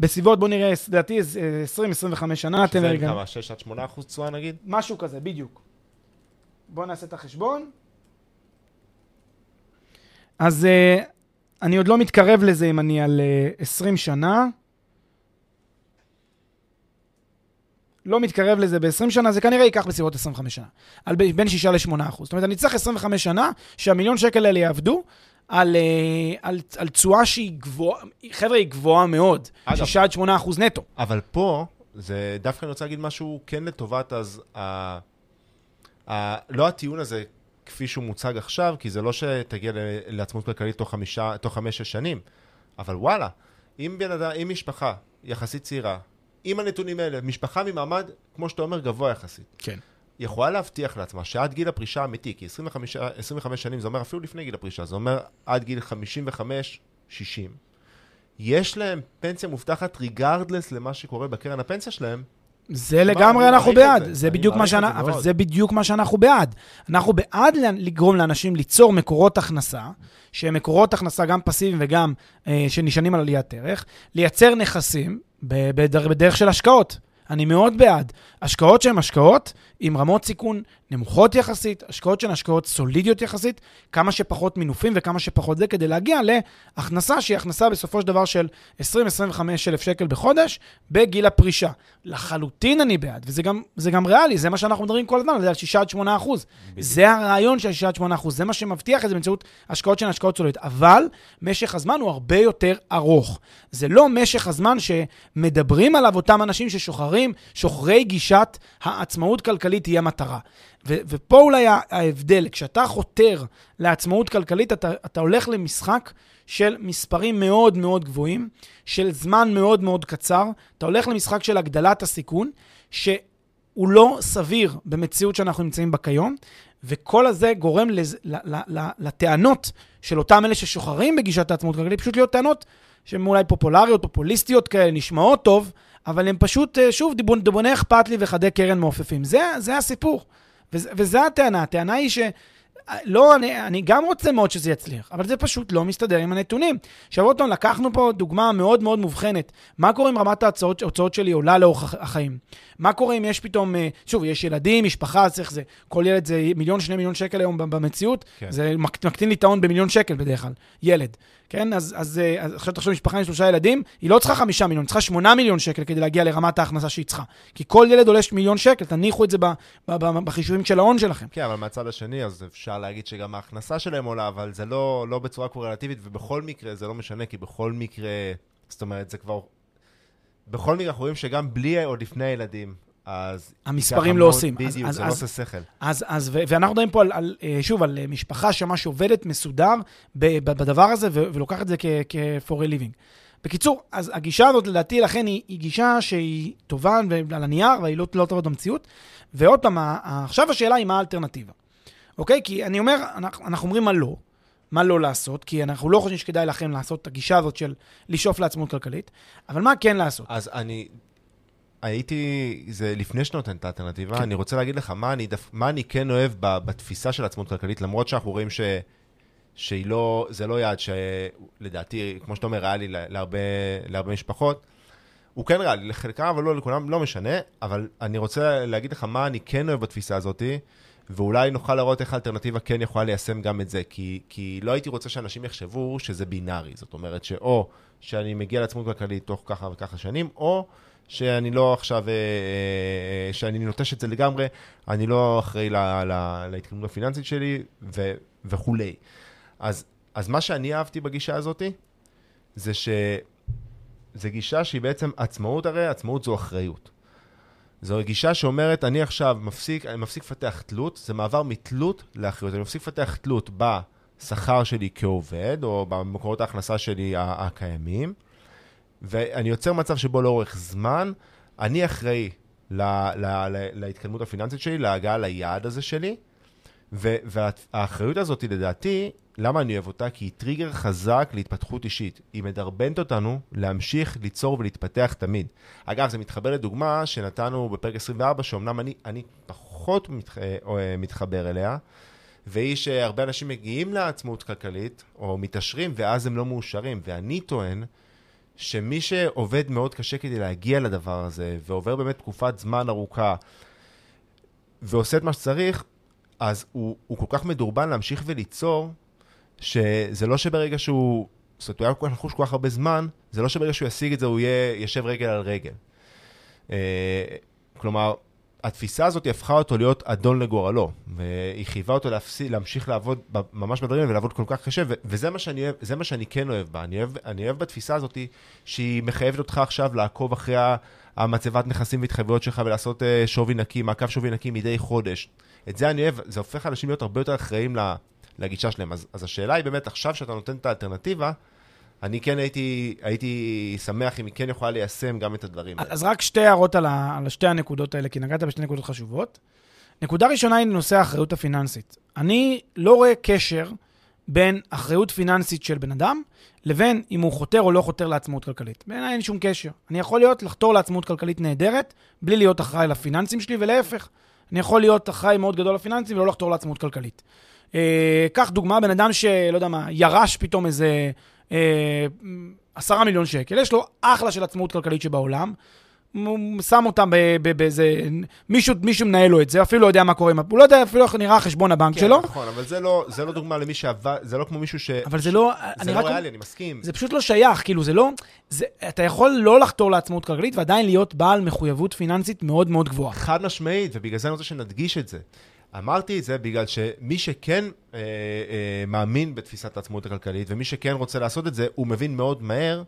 בסביבות, בוא נראה, לדעתי 20-25 שנה, תן לי רגע. שזה כמה, 6 עד 8 אחוז תשואה נגיד? משהו כזה, בדיוק. בוא נעשה את החשבון. אז uh, אני עוד לא מתקרב לזה אם אני על uh, 20 שנה. לא מתקרב לזה ב-20 שנה, זה כנראה ייקח בסביבות 25 שנה. על בין 6 ל-8 אחוז. זאת אומרת, אני צריך 25 שנה שהמיליון שקל האלה יעבדו, על, אה, על, על תשואה שהיא גבוהה, חבר'ה, היא גבוהה מאוד, 6 עד 8 אחוז נטו. אבל פה, זה דווקא אני רוצה להגיד משהו כן לטובת, אז ה, ה, לא הטיעון הזה כפי שהוא מוצג עכשיו, כי זה לא שתגיע לעצמאות כלכלית תוך חמישה, תוך חמש-שש שנים, אבל וואלה, אם בן אדם, אם משפחה יחסית צעירה, עם הנתונים האלה, משפחה ממעמד, כמו שאתה אומר, גבוה יחסית. כן. יכולה להבטיח לעצמה שעד גיל הפרישה האמיתי, כי 25, 25 שנים זה אומר אפילו לפני גיל הפרישה, זה אומר עד גיל 55-60, יש להם פנסיה מובטחת ריגרדלס למה שקורה בקרן הפנסיה שלהם. זה לגמרי אנחנו בעד, זה, זה בדיוק מה שאנחנו, אבל זה בדיוק מה שאנחנו בעד. אנחנו בעד לגרום לאנשים ליצור מקורות הכנסה, שהם מקורות הכנסה גם פסיביים וגם אה, שנשענים על עליית ערך, לייצר נכסים בדרך, בדרך של השקעות. אני מאוד בעד. השקעות שהן השקעות עם רמות סיכון נמוכות יחסית, השקעות שהן השקעות סולידיות יחסית, כמה שפחות מינופים וכמה שפחות זה, כדי להגיע להכנסה שהיא הכנסה בסופו של דבר של 20-25 אלף שקל בחודש בגיל הפרישה. לחלוטין אני בעד, וזה גם, גם ריאלי, זה מה שאנחנו מדברים כל הזמן, זה על 6 עד 8 אחוז. זה הרעיון של 6 עד 8 אחוז, זה מה שמבטיח את זה באמצעות השקעות שהן השקעות סולידיות. אבל משך הזמן הוא הרבה יותר ארוך. זה לא משך הזמן שמדברים עליו אותם אנשים ששוחרים, שוחרי גישת העצמאות כלכלית היא המטרה. ו- ופה אולי ההבדל, כשאתה חותר לעצמאות כלכלית, אתה, אתה הולך למשחק של מספרים מאוד מאוד גבוהים, של זמן מאוד מאוד קצר, אתה הולך למשחק של הגדלת הסיכון, שהוא לא סביר במציאות שאנחנו נמצאים בה כיום, וכל הזה גורם לז, ל, ל, ל, לטענות של אותם אלה ששוחרים בגישת העצמאות כלכלית, פשוט להיות טענות שהן אולי פופולריות, פופוליסטיות כאלה, נשמעות טוב, אבל הן פשוט, אה, שוב, דיבוני אכפת לי וחדי קרן מעופפים. זה, זה הסיפור. וזו הטענה. הטענה היא ש... לא, אני, אני גם רוצה מאוד שזה יצליח, אבל זה פשוט לא מסתדר עם הנתונים. עכשיו עוד פעם, לקחנו פה דוגמה מאוד מאוד מובחנת. מה קורה אם רמת ההוצאות שלי עולה לאורך החיים? מה קורה אם יש פתאום, אה, שוב, יש ילדים, משפחה, צריך זה, כל ילד זה מיליון, שני מיליון שקל היום במציאות, כן. זה מקטין לי את ההון במיליון שקל בדרך כלל, ילד. כן? אז, אז, אה, אז עכשיו תחשוב, משפחה עם שלושה ילדים, היא לא צריכה חמישה מיליון, היא צריכה שמונה מיליון שקל כדי להגיע לרמת ההכנסה שהיא צריכה. כי כל ילד עולה מיליון שקל, תניחו את זה ב, ב, ב, בחישובים של ההון שלכם. כן, אבל מהצד השני, אז אפשר להגיד שגם ההכנסה שלהם עולה, אבל זה לא, לא בצורה קורלטיבית, ובכל מקרה זה לא משנה, כי בכל מקרה, זאת אומרת, זה כבר... בכל מקרה אנחנו רואים שגם בלי, עוד לפני הילדים, אז... המספרים לא עושים. בדיוק, זה לא עושה שכל. אז, אז, ו- ואנחנו מדברים פה, על, על, אה, שוב, על אה, משפחה שממש עובדת מסודר בדבר הזה, ו- ולוקחת את זה כ-for a living. בקיצור, אז הגישה הזאת, לדעתי, לכן היא, היא גישה שהיא טובה על הנייר, והיא לא, לא טובה במציאות. ועוד פעם, עכשיו השאלה היא מה האלטרנטיבה. אוקיי? כי אני אומר, אנחנו, אנחנו אומרים מה לא, מה לא לעשות, כי אנחנו לא חושבים שכדאי לכם לעשות את הגישה הזאת של לשאוף לעצמאות כלכלית, אבל מה כן לעשות? אז אני, הייתי, זה לפני שאתה נותן את האלטרנטיבה, כן. אני רוצה להגיד לך מה אני, מה אני כן אוהב בתפיסה של עצמאות כלכלית, למרות שאנחנו רואים ש, שהיא לא, זה לא יעד שלדעתי, כמו שאתה אומר, ריאלי להרבה, להרבה משפחות. הוא כן ריאלי לחלקם, אבל לא לכולם, לא משנה, אבל אני רוצה להגיד לך מה אני כן אוהב בתפיסה הזאת, ואולי נוכל לראות איך האלטרנטיבה כן יכולה ליישם גם את זה, כי, כי לא הייתי רוצה שאנשים יחשבו שזה בינארי, זאת אומרת שאו שאני מגיע לעצמאות כלכלית תוך ככה וככה שנים, או שאני לא עכשיו, אה, אה, שאני נוטש את זה לגמרי, אני לא אחראי להתקדמות הפיננסית שלי ו, וכולי. אז, אז מה שאני אהבתי בגישה הזאת, זה שזו גישה שהיא בעצם עצמאות הרי, עצמאות זו אחריות. זו גישה שאומרת, אני עכשיו מפסיק, אני מפסיק לפתח תלות, זה מעבר מתלות לאחריות. אני מפסיק לפתח תלות בשכר שלי כעובד, או במקורות ההכנסה שלי הקיימים, ואני יוצר מצב שבו לאורך זמן, אני אחראי ל, ל, ל, להתקדמות הפיננסית שלי, להגעה ליעד הזה שלי. ו, והאחריות הזאת, לדעתי, למה אני אוהב אותה? כי היא טריגר חזק להתפתחות אישית. היא מדרבנת אותנו להמשיך ליצור ולהתפתח תמיד. אגב, זה מתחבר לדוגמה שנתנו בפרק 24, שאומנם אני, אני פחות מתח, אה, מתחבר אליה, והיא שהרבה אנשים מגיעים לעצמאות כלכלית, או מתעשרים, ואז הם לא מאושרים. ואני טוען שמי שעובד מאוד קשה כדי להגיע לדבר הזה, ועובר באמת תקופת זמן ארוכה, ועושה את מה שצריך, אז הוא, הוא כל כך מדורבן להמשיך וליצור, שזה לא שברגע שהוא, זאת אומרת, הוא היה כל כך נחוש כל כך הרבה זמן, זה לא שברגע שהוא ישיג את זה הוא יהיה, יושב רגל על רגל. אה, כלומר, התפיסה הזאת הפכה אותו להיות אדון לגורלו, והיא חייבה אותו להפסיד, להמשיך לעבוד ממש בדברים ולעבוד כל כך קשה, וזה מה שאני, אוהב, מה שאני כן אוהב בה. אני אוהב, אני אוהב בתפיסה הזאת שהיא מחייבת אותך עכשיו לעקוב אחרי המצבת נכסים והתחייבויות שלך ולעשות אה, שווי נקי, מעקב שווי נקי מדי חודש. את זה אני אוהב, זה הופך אנשים להיות הרבה יותר אחראים לגישה שלהם. אז, אז השאלה היא באמת, עכשיו שאתה נותן את האלטרנטיבה, אני כן הייתי, הייתי שמח אם היא כן יכולה ליישם גם את הדברים האלה. אז רק שתי הערות על, על שתי הנקודות האלה, כי נגעת בשתי נקודות חשובות. נקודה ראשונה היא נושא האחריות הפיננסית. אני לא רואה קשר בין אחריות פיננסית של בן אדם לבין אם הוא חותר או לא חותר לעצמאות כלכלית. בעיניי אין שום קשר. אני יכול להיות לחתור לעצמאות כלכלית נהדרת, בלי להיות אחראי לפיננסים שלי, ולהפך. אני יכול להיות אחראי מאוד גדול לפיננסים ולא לחתור לעצמאות כלכלית. אה, קח דוגמה, בן אדם שלא יודע מה, ירש פתאום איזה עשרה מיליון שקל, יש לו אחלה של עצמאות כלכלית שבעולם, הוא שם אותם באיזה... מישהו, מישהו מנהל לו את זה, אפילו לא יודע מה קורה עם... הוא לא יודע אפילו איך נראה חשבון הבנק כן, שלו. כן, נכון, אבל זה לא, זה לא דוגמה למי שעבד, זה לא כמו מישהו ש... אבל זה לא... זה לא רק... ריאלי, אני מסכים. זה פשוט לא שייך, כאילו, זה לא... זה, אתה יכול לא לחתור לעצמאות כלכלית ועדיין להיות בעל מחויבות פיננסית מאוד מאוד גבוהה. חד משמעית, ובגלל זה אני רוצה שנדגיש את זה. אמרתי את זה בגלל שמי שכן אה, אה, מאמין בתפיסת העצמאות הכלכלית, ומי שכן רוצה לעשות את זה, הוא מבין מאוד מהר,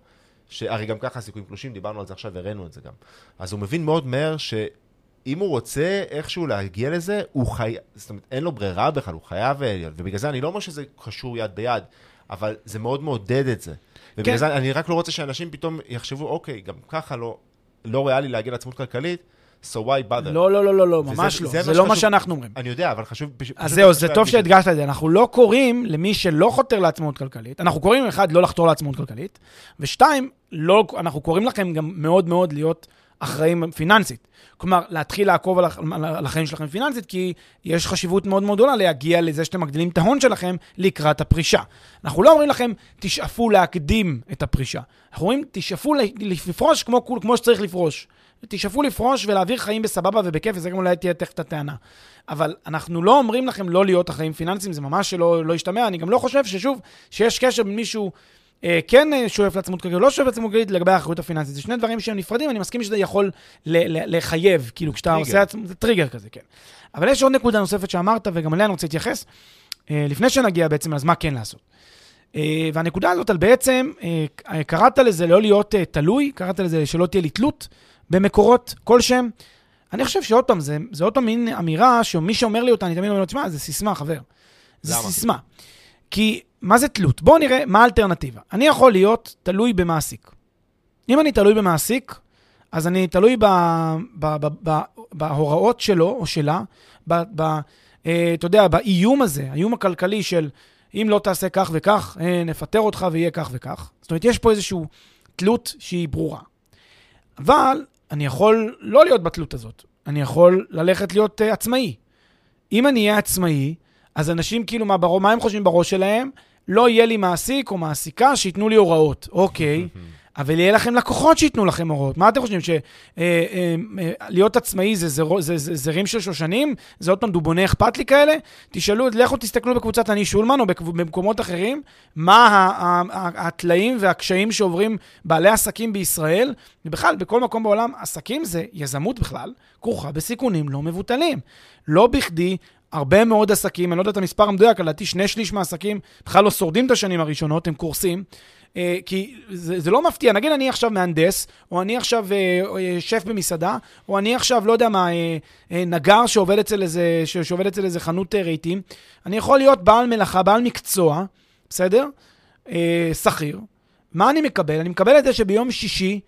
שהרי גם ככה סיכויים קלושים, דיברנו על זה עכשיו, הראינו את זה גם. אז הוא מבין מאוד מהר שאם הוא רוצה איכשהו להגיע לזה, הוא חייב, זאת אומרת, אין לו ברירה בכלל, הוא חייב להיות, ובגלל זה אני לא אומר שזה קשור יד ביד, אבל זה מאוד מעודד את זה. ובגלל כן. זה אני רק לא רוצה שאנשים פתאום יחשבו, אוקיי, גם ככה לא, לא ריאלי להגיע לעצמאות כלכלית, so why bother? לא, לא, לא, לא, לא ממש לא. זה, זה לא מה שאנחנו אומרים. אני יודע, אבל חשוב... אז זהו, זה טוב שהדגשת את זה. אנחנו לא קוראים למי שלא חותר לעצמאות כלכלית, אנחנו קוראים, אחד, לא לחתור לעצמאות כלכלית, ושתיים, לא, אנחנו קוראים לכם גם מאוד מאוד להיות אחראים פיננסית. כלומר, להתחיל לעקוב על החיים שלכם פיננסית, כי יש חשיבות מאוד מאוד גדולה להגיע לזה שאתם מגדילים את ההון שלכם לקראת הפרישה. אנחנו לא אומרים לכם, תשאפו להקדים את הפרישה. אנחנו אומרים, תשאפו לפרוש כמו, כמו שצריך לפרוש. תשאפו לפרוש ולהעביר חיים בסבבה ובכיף, וזה גם אולי תהיה תכף הטענה. אבל אנחנו לא אומרים לכם לא להיות אחראים פיננסיים, זה ממש שלא לא ישתמע. אני גם לא חושב ששוב, שיש קשר בין מישהו אה, כן אה, שואף לעצמות כלכלית, לא שואף לעצמות כלכלית לגבי האחריות הפיננסית. זה שני דברים שהם נפרדים, אני מסכים שזה יכול ל- ל- לחייב, כאילו כשאתה טריגר. עושה עצמות, זה טריגר כזה, כן. אבל יש עוד נקודה נוספת שאמרת, וגם עליה אני רוצה להתייחס, אה, לפני שנגיע בעצם, אז מה כן לעשות. אה, והנקודה הזאת על בעצם, אה, קראת לזה לא להיות אה, תלוי, קראת לזה שלא תהיה לי תלות. במקורות כלשהם. אני חושב שעוד פעם, זה, זה עוד פעם מין אמירה שמי שאומר לי אותה, אני תמיד אומר לו, תשמע, זה סיסמה, חבר. זה למה? סיסמה. כי מה זה תלות? בואו נראה מה האלטרנטיבה. אני יכול להיות תלוי במעסיק. אם אני תלוי במעסיק, אז אני תלוי ב, ב, ב, ב, בהוראות שלו או שלה, ב, ב, אה, אתה יודע, באיום הזה, האיום הכלכלי של אם לא תעשה כך וכך, אה, נפטר אותך ויהיה כך וכך. זאת אומרת, יש פה איזושהי תלות שהיא ברורה. אבל אני יכול לא להיות בתלות הזאת. אני יכול ללכת להיות uh, עצמאי. אם אני אהיה עצמאי, אז אנשים כאילו, מה, ברור, מה הם חושבים בראש שלהם? לא יהיה לי מעסיק או מעסיקה שייתנו לי הוראות. אוקיי, אבל יהיה לכם לקוחות שייתנו לכם הוראות. מה אתם חושבים, שלהיות אה, אה, עצמאי זה זרים של שושנים? זה עוד פעם דובוני אכפת לי כאלה? תשאלו, לכו תסתכלו בקבוצת אני שולמן או במקומות אחרים, מה הטלאים והקשיים שעוברים בעלי עסקים בישראל, ובכלל, בכל מקום בעולם, עסקים זה יזמות בכלל, כרוכה בסיכונים לא מבוטלים. לא בכדי הרבה מאוד עסקים, אני לא יודע את המספר המדויק, לדעתי שני שליש מהעסקים בכלל לא שורדים את השנים הראשונות, הם קורסים. אה, כי זה, זה לא מפתיע, נגיד אני עכשיו מהנדס, או אני עכשיו אה, אה, שף במסעדה, או אני עכשיו, לא יודע מה, נגר שעובד אצל איזה, שעובד אצל איזה חנות רהיטים, אני יכול להיות בעל מלאכה, בעל מקצוע, בסדר? שכיר. מה אני מקבל? אני מקבל את זה שביום שישי,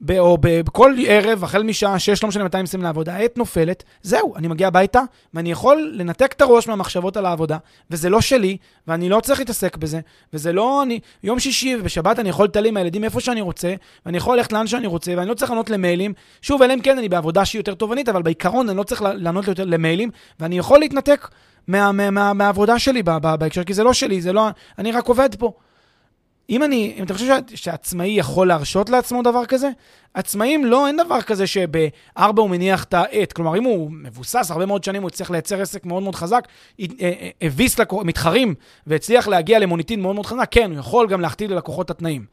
ב- או בכל ערב, החל משעה 6, לא משנה מתי הם מסיימים לעבודה, העת נופלת, זהו, אני מגיע הביתה, ואני יכול לנתק את הראש מהמחשבות על העבודה, וזה לא שלי, ואני לא צריך להתעסק בזה, וזה לא... אני, יום שישי ובשבת אני יכול לטייל עם הילדים איפה שאני רוצה, ואני יכול ללכת לאן שאני רוצה, ואני לא צריך לענות למיילים. שוב, אלא אם כן אני בעבודה שהיא יותר תובענית, אבל בעיקרון אני לא צריך לענות יותר למיילים, ואני יכול להתנתק מה, מה, מה, מהעבודה שלי בהקשר, כי זה לא שלי, זה לא... אני רק עובד פה. אם אני, אם אתה חושב שעצמאי יכול להרשות לעצמו דבר כזה, עצמאים לא, אין דבר כזה שבארבע הוא מניח את העט. כלומר, אם הוא מבוסס הרבה מאוד שנים, הוא הצליח לייצר עסק מאוד מאוד חזק, אה, אה, הביס מתחרים והצליח להגיע למוניטין מאוד מאוד חזק, כן, הוא יכול גם להכתיב ללקוחות התנאים.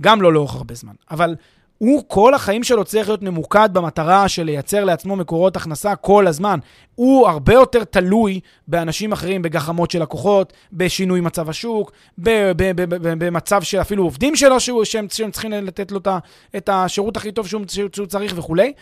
גם לא לאורך הרבה זמן. אבל הוא כל החיים שלו צריך להיות ממוקד במטרה של לייצר לעצמו מקורות הכנסה כל הזמן. הוא הרבה יותר תלוי באנשים אחרים, בגחמות של לקוחות, בשינוי מצב השוק, במצב של אפילו עובדים שלו שהוא, שהם, שהם צריכים לתת לו את השירות הכי טוב שהוא, שהוא צריך וכולי.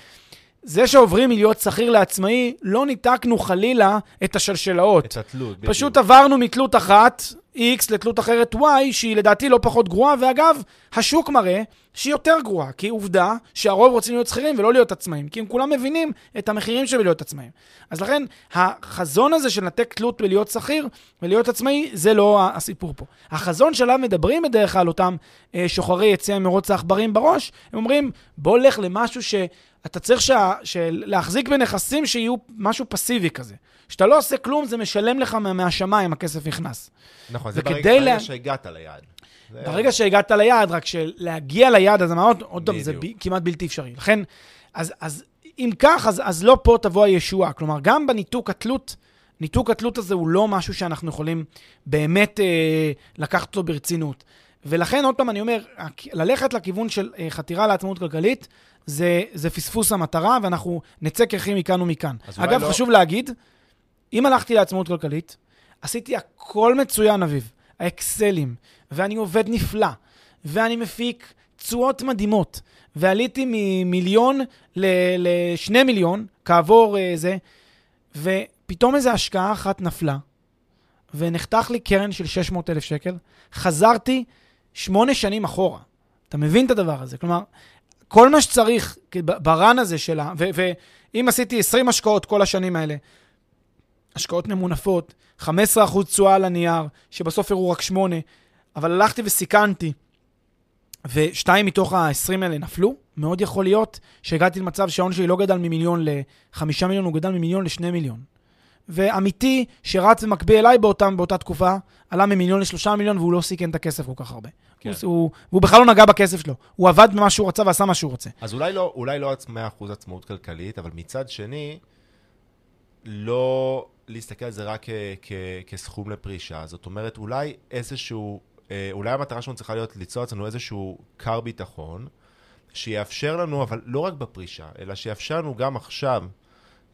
זה שעוברים מלהיות שכיר לעצמאי, לא ניתקנו חלילה את השלשלאות. את התלות, בדיוק. פשוט עברנו מתלות אחת, X, לתלות אחרת Y, שהיא לדעתי לא פחות גרועה, ואגב, השוק מראה שהיא יותר גרועה, כי עובדה שהרוב רוצים להיות שכירים ולא להיות עצמאים, כי הם כולם מבינים את המחירים של להיות עצמאים. אז לכן, החזון הזה של לנתק תלות בלהיות שכיר ולהיות עצמאי, זה לא הסיפור פה. החזון שעליו מדברים בדרך כלל אותם אה, שוחרי יציאה מרוץ העכברים בראש, הם אומרים, בוא לך למשהו ש... אתה צריך שה, של, להחזיק בנכסים שיהיו משהו פסיבי כזה. כשאתה לא עושה כלום, זה משלם לך מהשמיים, הכסף נכנס. נכון, זה ברגע, ברגע לה... שהגעת ליעד. ברגע שהגעת ליעד, רק שלהגיע ליעד, אז אמרת, עוד פעם, זה ב, כמעט בלתי אפשרי. לכן, אז, אז אם כך, אז, אז לא פה תבוא הישועה. כלומר, גם בניתוק התלות, ניתוק התלות הזה הוא לא משהו שאנחנו יכולים באמת אה, לקחת אותו ברצינות. ולכן, עוד פעם, אני אומר, ללכת לכיוון של אה, חתירה לעצמאות כלכלית, זה, זה פספוס המטרה, ואנחנו נצא קרחים מכאן ומכאן. אגב, לא... חשוב להגיד, אם הלכתי לעצמאות כלכלית, עשיתי הכל מצוין, אביב. האקסלים, ואני עובד נפלא, ואני מפיק תשואות מדהימות, ועליתי ממיליון לשני מיליון, כעבור uh, זה, ופתאום איזו השקעה אחת נפלה, ונחתך לי קרן של 600 אלף שקל, חזרתי שמונה שנים אחורה. אתה מבין את הדבר הזה? כלומר, כל מה שצריך ברן הזה שלה, ואם עשיתי 20 השקעות כל השנים האלה, השקעות ממונפות, 15% תשואה על הנייר, שבסוף הראו רק 8, אבל הלכתי וסיכנתי, ושתיים מתוך ה-20 האלה נפלו, מאוד יכול להיות שהגעתי למצב שההון שלי לא גדל ממיליון ל-5 מיליון, הוא גדל ממיליון ל-2 מיליון. ואמיתי, שרץ במקביל אליי באותם, באותה תקופה, עלה ממיליון לשלושה מיליון, והוא לא סיכן את הכסף כל כך הרבה. כן. הוא, והוא בכלל לא נגע בכסף שלו. הוא עבד במה שהוא רצה ועשה מה שהוא רוצה. אז אולי לא, אולי לא 100% עצמאות כלכלית, אבל מצד שני, לא להסתכל על זה רק כ- כ- כסכום לפרישה. זאת אומרת, אולי איזשהו, אה, אולי המטרה שלנו צריכה להיות ליצור לעצמנו איזשהו כר ביטחון, שיאפשר לנו, אבל לא רק בפרישה, אלא שיאפשר לנו גם עכשיו,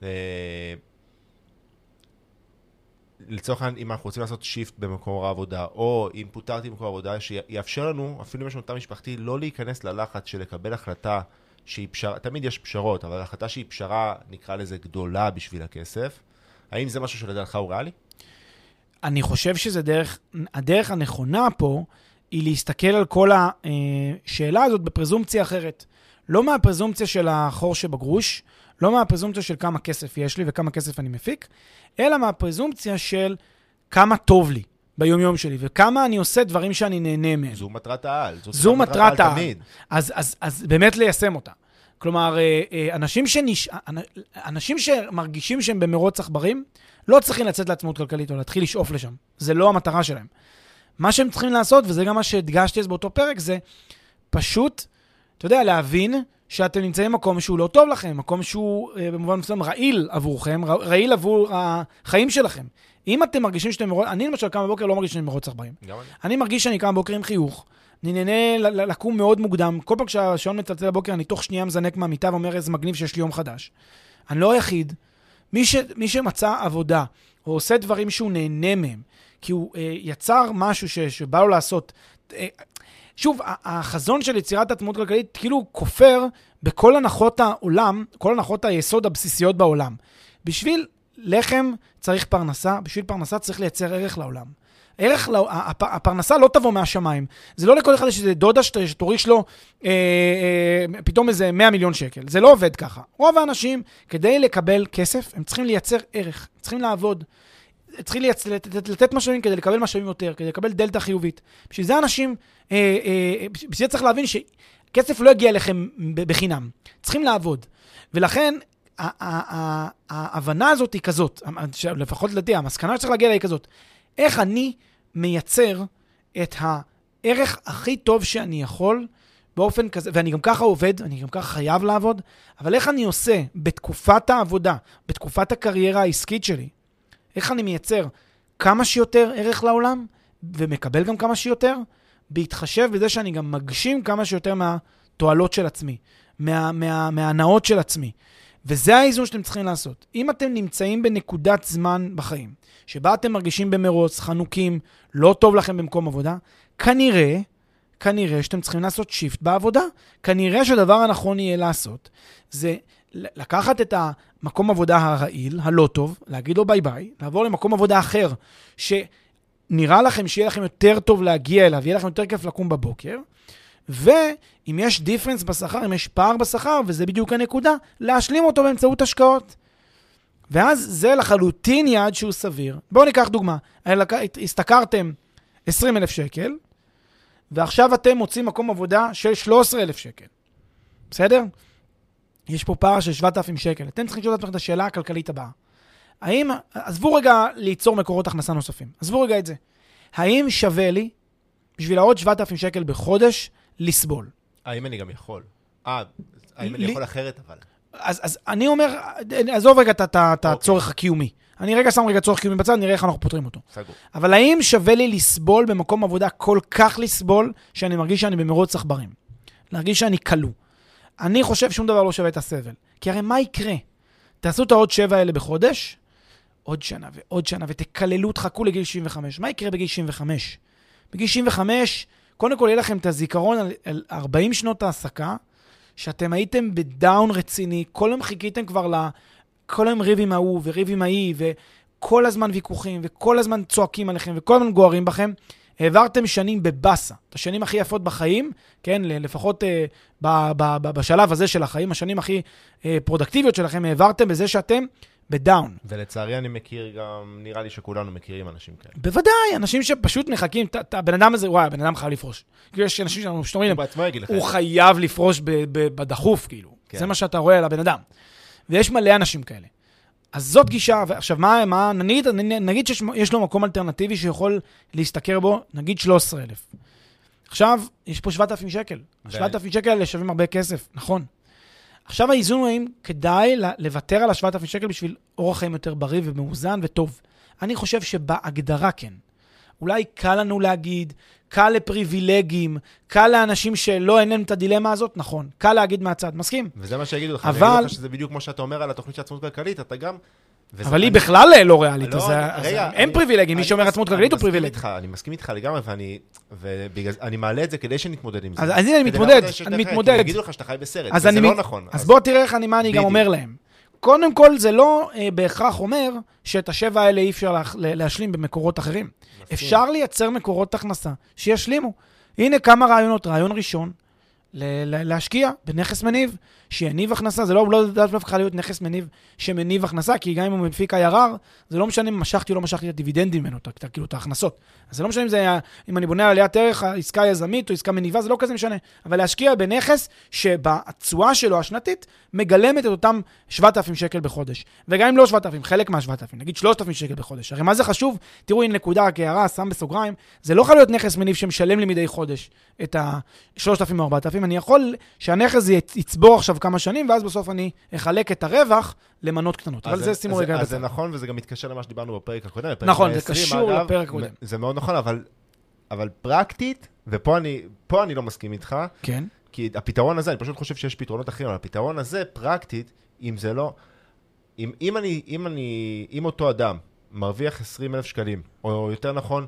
אה, לצורך העניין, אם אנחנו רוצים לעשות שיפט במקום העבודה, או אם פוטרתי במקום העבודה, שיאפשר לנו, אפילו אם יש לנו תא משפחתי, לא להיכנס ללחץ של לקבל החלטה שהיא פשרה, תמיד יש פשרות, אבל החלטה שהיא פשרה, נקרא לזה גדולה בשביל הכסף. האם זה משהו שלדעתך הוא ריאלי? אני חושב שזה דרך, הדרך הנכונה פה היא להסתכל על כל השאלה הזאת בפרזומפציה אחרת. לא מהפרזומפציה של החור שבגרוש, לא מהפרזומפציה של כמה כסף יש לי וכמה כסף אני מפיק, אלא מהפרזומפציה של כמה טוב לי ביומיום שלי, וכמה אני עושה דברים שאני נהנה מהם. זו מטרת העל. זו מטרת העל. תמיד. אז, אז, אז באמת ליישם אותה. כלומר, אה, אה, אנשים, שנש... אנשים שמרגישים שהם במרוץ עכברים, לא צריכים לצאת לעצמאות כלכלית או להתחיל לשאוף לשם. זה לא המטרה שלהם. מה שהם צריכים לעשות, וזה גם מה שהדגשתי אז באותו פרק, זה פשוט, אתה יודע, להבין שאתם נמצאים במקום שהוא לא טוב לכם, מקום שהוא אה, במובן מסוים רעיל עבורכם, רעיל עבור החיים שלכם. אם אתם מרגישים שאתם אני למשל קם בבוקר לא מרגיש שאני מרוץ עכברים. אני מרגיש שאני קם בבוקר עם חיוך. אני נהנה לקום מאוד מוקדם. כל פעם כשהשעון מצלצל בבוקר, אני תוך שנייה מזנק מהמיטה ואומר איזה מגניב שיש לי יום חדש. אני לא היחיד. מי, ש, מי שמצא עבודה, או עושה דברים שהוא נהנה מהם, כי הוא אה, יצר משהו ש, שבא לו לעשות, אה, שוב, החזון של יצירת עצמאות כלכלית כאילו כופר בכל הנחות העולם, כל הנחות היסוד הבסיסיות בעולם. בשביל לחם צריך פרנסה, בשביל פרנסה צריך לייצר ערך לעולם. ערך, לא, הפ, הפרנסה לא תבוא מהשמיים. זה לא לכל אחד יש איזה דודה שת, שתוריש לו אה, אה, פתאום איזה 100 מיליון שקל. זה לא עובד ככה. רוב האנשים, כדי לקבל כסף, הם צריכים לייצר ערך, צריכים לעבוד. צריכים לייצ... לתת, לתת משאבים כדי לקבל משאבים יותר, כדי לקבל דלתא חיובית. בשביל זה אנשים, אה, אה, בשביל זה צריך להבין שכסף לא יגיע אליכם בחינם. צריכים לעבוד. ולכן, ההבנה הזאת היא כזאת, לפחות לדעתי, המסקנה שצריך להגיע אליה היא כזאת. איך אני מייצר את הערך הכי טוב שאני יכול באופן כזה, ואני גם ככה עובד, אני גם ככה חייב לעבוד, אבל איך אני עושה בתקופת העבודה, בתקופת הקריירה העסקית שלי, איך אני מייצר כמה שיותר ערך לעולם, ומקבל גם כמה שיותר, בהתחשב בזה שאני גם מגשים כמה שיותר מהתועלות של עצמי, מה, מה, מההנאות של עצמי. וזה האיזון שאתם צריכים לעשות. אם אתם נמצאים בנקודת זמן בחיים, שבה אתם מרגישים במרוץ, חנוקים, לא טוב לכם במקום עבודה, כנראה, כנראה שאתם צריכים לעשות שיפט בעבודה. כנראה שהדבר הנכון יהיה לעשות, זה לקחת את המקום עבודה הרעיל, הלא טוב, להגיד לו ביי ביי, לעבור למקום עבודה אחר, שנראה לכם שיהיה לכם יותר טוב להגיע אליו, יהיה לכם יותר כיף לקום בבוקר, ואם יש difference בשכר, אם יש פער בשכר, וזה בדיוק הנקודה, להשלים אותו באמצעות השקעות. ואז זה לחלוטין יעד שהוא סביר. בואו ניקח דוגמה. השתכרתם 20,000 שקל, ועכשיו אתם מוצאים מקום עבודה של 13,000 שקל. בסדר? יש פה פער של 7,000 שקל. אתם צריכים לשאול את עצמכם את השאלה הכלכלית הבאה. האם, עזבו רגע ליצור מקורות הכנסה נוספים, עזבו רגע את זה. האם שווה לי, בשביל העוד 7,000 שקל בחודש, לסבול? האם אני גם יכול? אה, האם אני יכול אחרת אבל? אז, אז אני אומר, עזוב רגע את אוקיי. הצורך okay. הקיומי. אני רגע שם רגע צורך קיומי בצד, נראה איך אנחנו פותרים אותו. סגור. אבל האם שווה לי לסבול במקום עבודה כל כך לסבול, שאני מרגיש שאני במרוץ עכברים? להרגיש שאני כלוא. אני חושב שום דבר לא שווה את הסבל. כי הרי מה יקרה? תעשו את העוד שבע האלה בחודש, עוד שנה ועוד שנה, ותקללו, תחכו לגיל 65. מה יקרה בגיל 65? בגיל 65, קודם כל יהיה לכם את הזיכרון על, על 40 שנות העסקה, שאתם הייתם בדאון רציני, כל היום חיכיתם כבר ל... כל היום ריב עם ההוא וריב עם ההיא, וכל הזמן ויכוחים, וכל הזמן צועקים עליכם, וכל הזמן גוערים בכם. העברתם שנים בבאסה, את השנים הכי יפות בחיים, כן, לפחות אה, ב, ב, ב, בשלב הזה של החיים, השנים הכי אה, פרודקטיביות שלכם, העברתם בזה שאתם בדאון. ולצערי אני מכיר גם, נראה לי שכולנו מכירים אנשים כאלה. בוודאי, אנשים שפשוט מחכים, הבן אדם הזה, וואי, הבן אדם חייב לפרוש. כאילו, יש אנשים שאנחנו פשוט אומרים, הוא חייב לפרוש בדחוף, כאילו. כן. זה מה שאתה רואה על הבן אדם. ויש מלא אנשים כאלה. אז זאת גישה, ועכשיו מה, מה נגיד, נגיד שיש לו מקום אלטרנטיבי שיכול להשתכר בו, נגיד 13,000. עכשיו, יש פה 7,000 שקל. ו... 7,000 שקל האלה שווים הרבה כסף, נכון. עכשיו האיזון הוא האם כדאי לוותר על ה-7,000 שקל בשביל אורח חיים יותר בריא ומאוזן וטוב. אני חושב שבהגדרה כן. אולי קל לנו להגיד, קל לפריבילגים, קל לאנשים שלא אין להם את הדילמה הזאת, נכון. קל להגיד מהצד, מסכים? וזה מה שיגידו לך, אבל... אני אגיד לך שזה בדיוק כמו שאתה אומר על התוכנית של עצמאות כלכלית, אתה גם... אבל היא בכלל לא ריאלית, אז אין פריבילגים, מי שאומר עצמאות כלכלית הוא פריבילג. אני מסכים איתך לגמרי, ואני מעלה את זה כדי שנתמודד עם זה. אז הנה, אני מתמודד, אני מתמודד. יגידו לך שאתה חי בסרט, וזה לא נכון. אז בוא תראה אני, מה אני גם אומר להם. קודם כל, זה לא אה, בהכרח אומר שאת השבע האלה אי אפשר לה, להשלים במקורות אחרים. מסכים. אפשר לייצר מקורות הכנסה שישלימו. הנה כמה רעיונות. רעיון ראשון, להשקיע בנכס מניב, שיניב הכנסה, זה לא, לא דווקא להיות נכס מניב שמניב הכנסה, כי גם אם הוא מפיק IRR, זה לא משנה אם משכתי או לא משכתי את הדיבידנדים ממנו, כאילו את ההכנסות. אז זה לא משנה אם, זה, אם אני בונה עליית ערך, עסקה יזמית או עסקה מניבה, זה לא כזה משנה. אבל להשקיע בנכס שבתשואה שלו השנתית מגלמת את אותם 7,000 שקל בחודש. וגם אם לא 7,000, חלק מה-7,000, נגיד 3,000 שקל בחודש. הרי מה זה חשוב? תראו, הנה נקודה, רק הערה, שם בסוגריים, זה לא יכול להיות נכס מניב שמשלם לי מדי חודש את ה-3,000 או 4,000, אני יכול שהנכס יצבור עכשיו כמה שנים, ואז בסוף אני אחלק את הרווח למנות קטנות. אבל זה שימו רגע אז זה נכון, וזה גם מתקשר למה שדיברנו בפרק הקודם. נכון, זה קשור לפרק הקודם. זה מאוד נכון, אבל, פרקטית, ופה אני, אני לא מסכים איתך, כן. כי הפתרון הזה, אני פשוט חושב שיש פתרונות אחרים, אבל הפתרון הזה, פרקטית, אם זה לא... אם, אם, אני, אם, אני, אם אותו אדם מרוויח 20 אלף שקלים, או יותר נכון,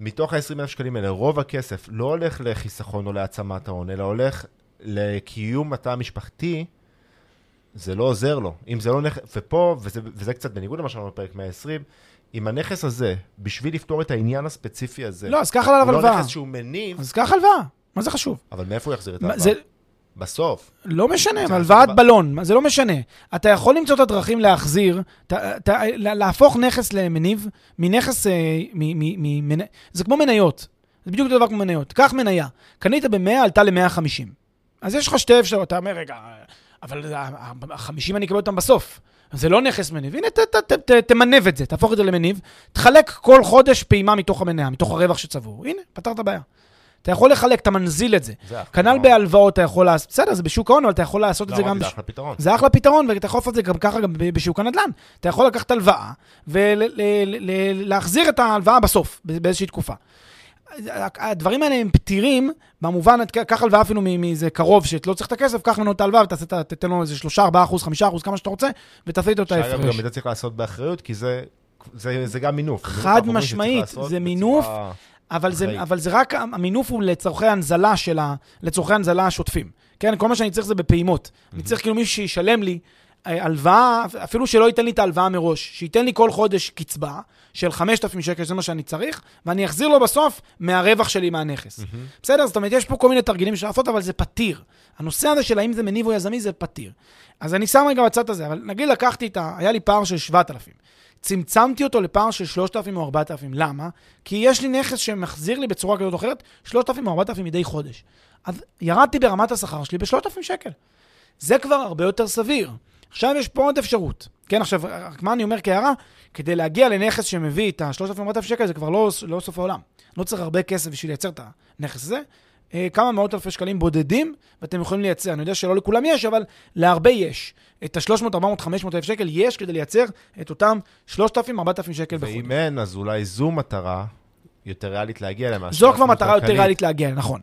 מתוך ה-20 אלף שקלים האלה, רוב הכסף לא הולך לחיסכון או להעצמת ההון, אלא הולך לקיום התא המשפחתי, זה לא עוזר לו. אם זה לא נכס, ופה, וזה, וזה קצת בניגוד למה שאמרנו בפרק 120, אם הנכס הזה, בשביל לפתור את העניין הספציפי הזה, לא, אז קח עליו הוא לא הלוואה. נכס שהוא מניב, אז קח הלוואה. מה זה חשוב? אבל מאיפה הוא יחזיר את ההלוואה? זה בסוף. לא משנה, הלוואת בלון, זה לא משנה. אתה יכול למצוא את הדרכים להחזיר, ת- ת- לה- להפוך נכס למניב, מנכס, אה, מ- מ- מ- זה כמו מניות. זה בדיוק אותו דבר כמו מניות. קח מניה, קנית ב-100, עלתה ל-150. אז יש לך שתי אפשרויות, אתה אומר, רגע, אבל ה-50 אני אקבל אותם בסוף. זה לא נכס מניב. הנה, ת, ת, ת, ת, תמנב את זה, תהפוך את זה למניב, תחלק כל חודש פעימה מתוך המניה, מתוך הרווח שצבור. הנה, פתרת בעיה. אתה יכול לחלק, אתה מנזיל את זה. זה כנ"ל. בהלוואות אתה יכול לעשות, בסדר, זה בשוק ההון, אבל אתה יכול לעשות את לא זה גם... אמרתי, זה אחלה פתרון. זה אחלה פתרון, ואתה יכול לעשות את זה גם ככה גם בשוק הנדל"ן. אתה יכול לקחת הלוואה ולהחזיר את ההלוואה בסוף, באיזושהי תקופה. הדברים האלה הם פתירים, במובן, קח הלוואה אפילו מאיזה קרוב שלא צריך את הכסף, קח ממנו את ההלוואה ותתן לו איזה 3, 4 אחוז, 5 אחוז, כמה שאתה רוצה, ותעשה איתו את שאגב, ההפרש. גם את זה צריך לעשות באחריות, כי זה... זה, זה גם מינוף. חד שצריך משמעית, זה בצורה- מינוף, אבל זה. אבל זה רק, המינוף הוא לצורכי הנזלה של ה... לצורכי הנזלה השוטפים. כן, כל מה שאני צריך זה בפעימות. אני צריך כאילו מישהו שישלם לי הלוואה, אפילו שלא ייתן לי את ההלוואה מראש, שייתן לי כל חודש קצבה של 5,000 שקל, שזה מה שאני צריך, ואני אחזיר לו בסוף מהרווח שלי מהנכס. בסדר? זאת אומרת, יש פה כל מיני תרגילים שאפשר לעשות, אבל זה פתיר. הנושא הזה של האם זה מניב או יזמי זה פתיר. אז אני שם רגע בצד הזה, אבל נגיד לקחתי את ה... היה לי פער של 7,000. צמצמתי אותו לפער של 3,000 או 4,000. למה? כי יש לי נכס שמחזיר לי בצורה כזאת או אחרת 3,000 או 4,000 מדי חודש. אז ירדתי ברמת השכר שלי ב-3,000 שקל. זה כבר הרבה יותר סביר. עכשיו יש פה עוד אפשרות. כן, עכשיו, רק מה אני אומר כהערה? כדי להגיע לנכס שמביא את ה-3,000-4,000 שקל, זה כבר לא, לא סוף העולם. לא צריך הרבה כסף בשביל לייצר את הנכס הזה. אה, כמה מאות אלפי שקלים בודדים, ואתם יכולים לייצר. אני יודע שלא לכולם יש, אבל להרבה יש. את ה-300, 400, 500 אלף שקל יש כדי לייצר את אותם 3,000, 4,000 שקל בחודש. ואם אין, אז אולי זו מטרה יותר ריאלית להגיע אליה. זו כבר מטרה יותר. ריאלית להגיע, נכון.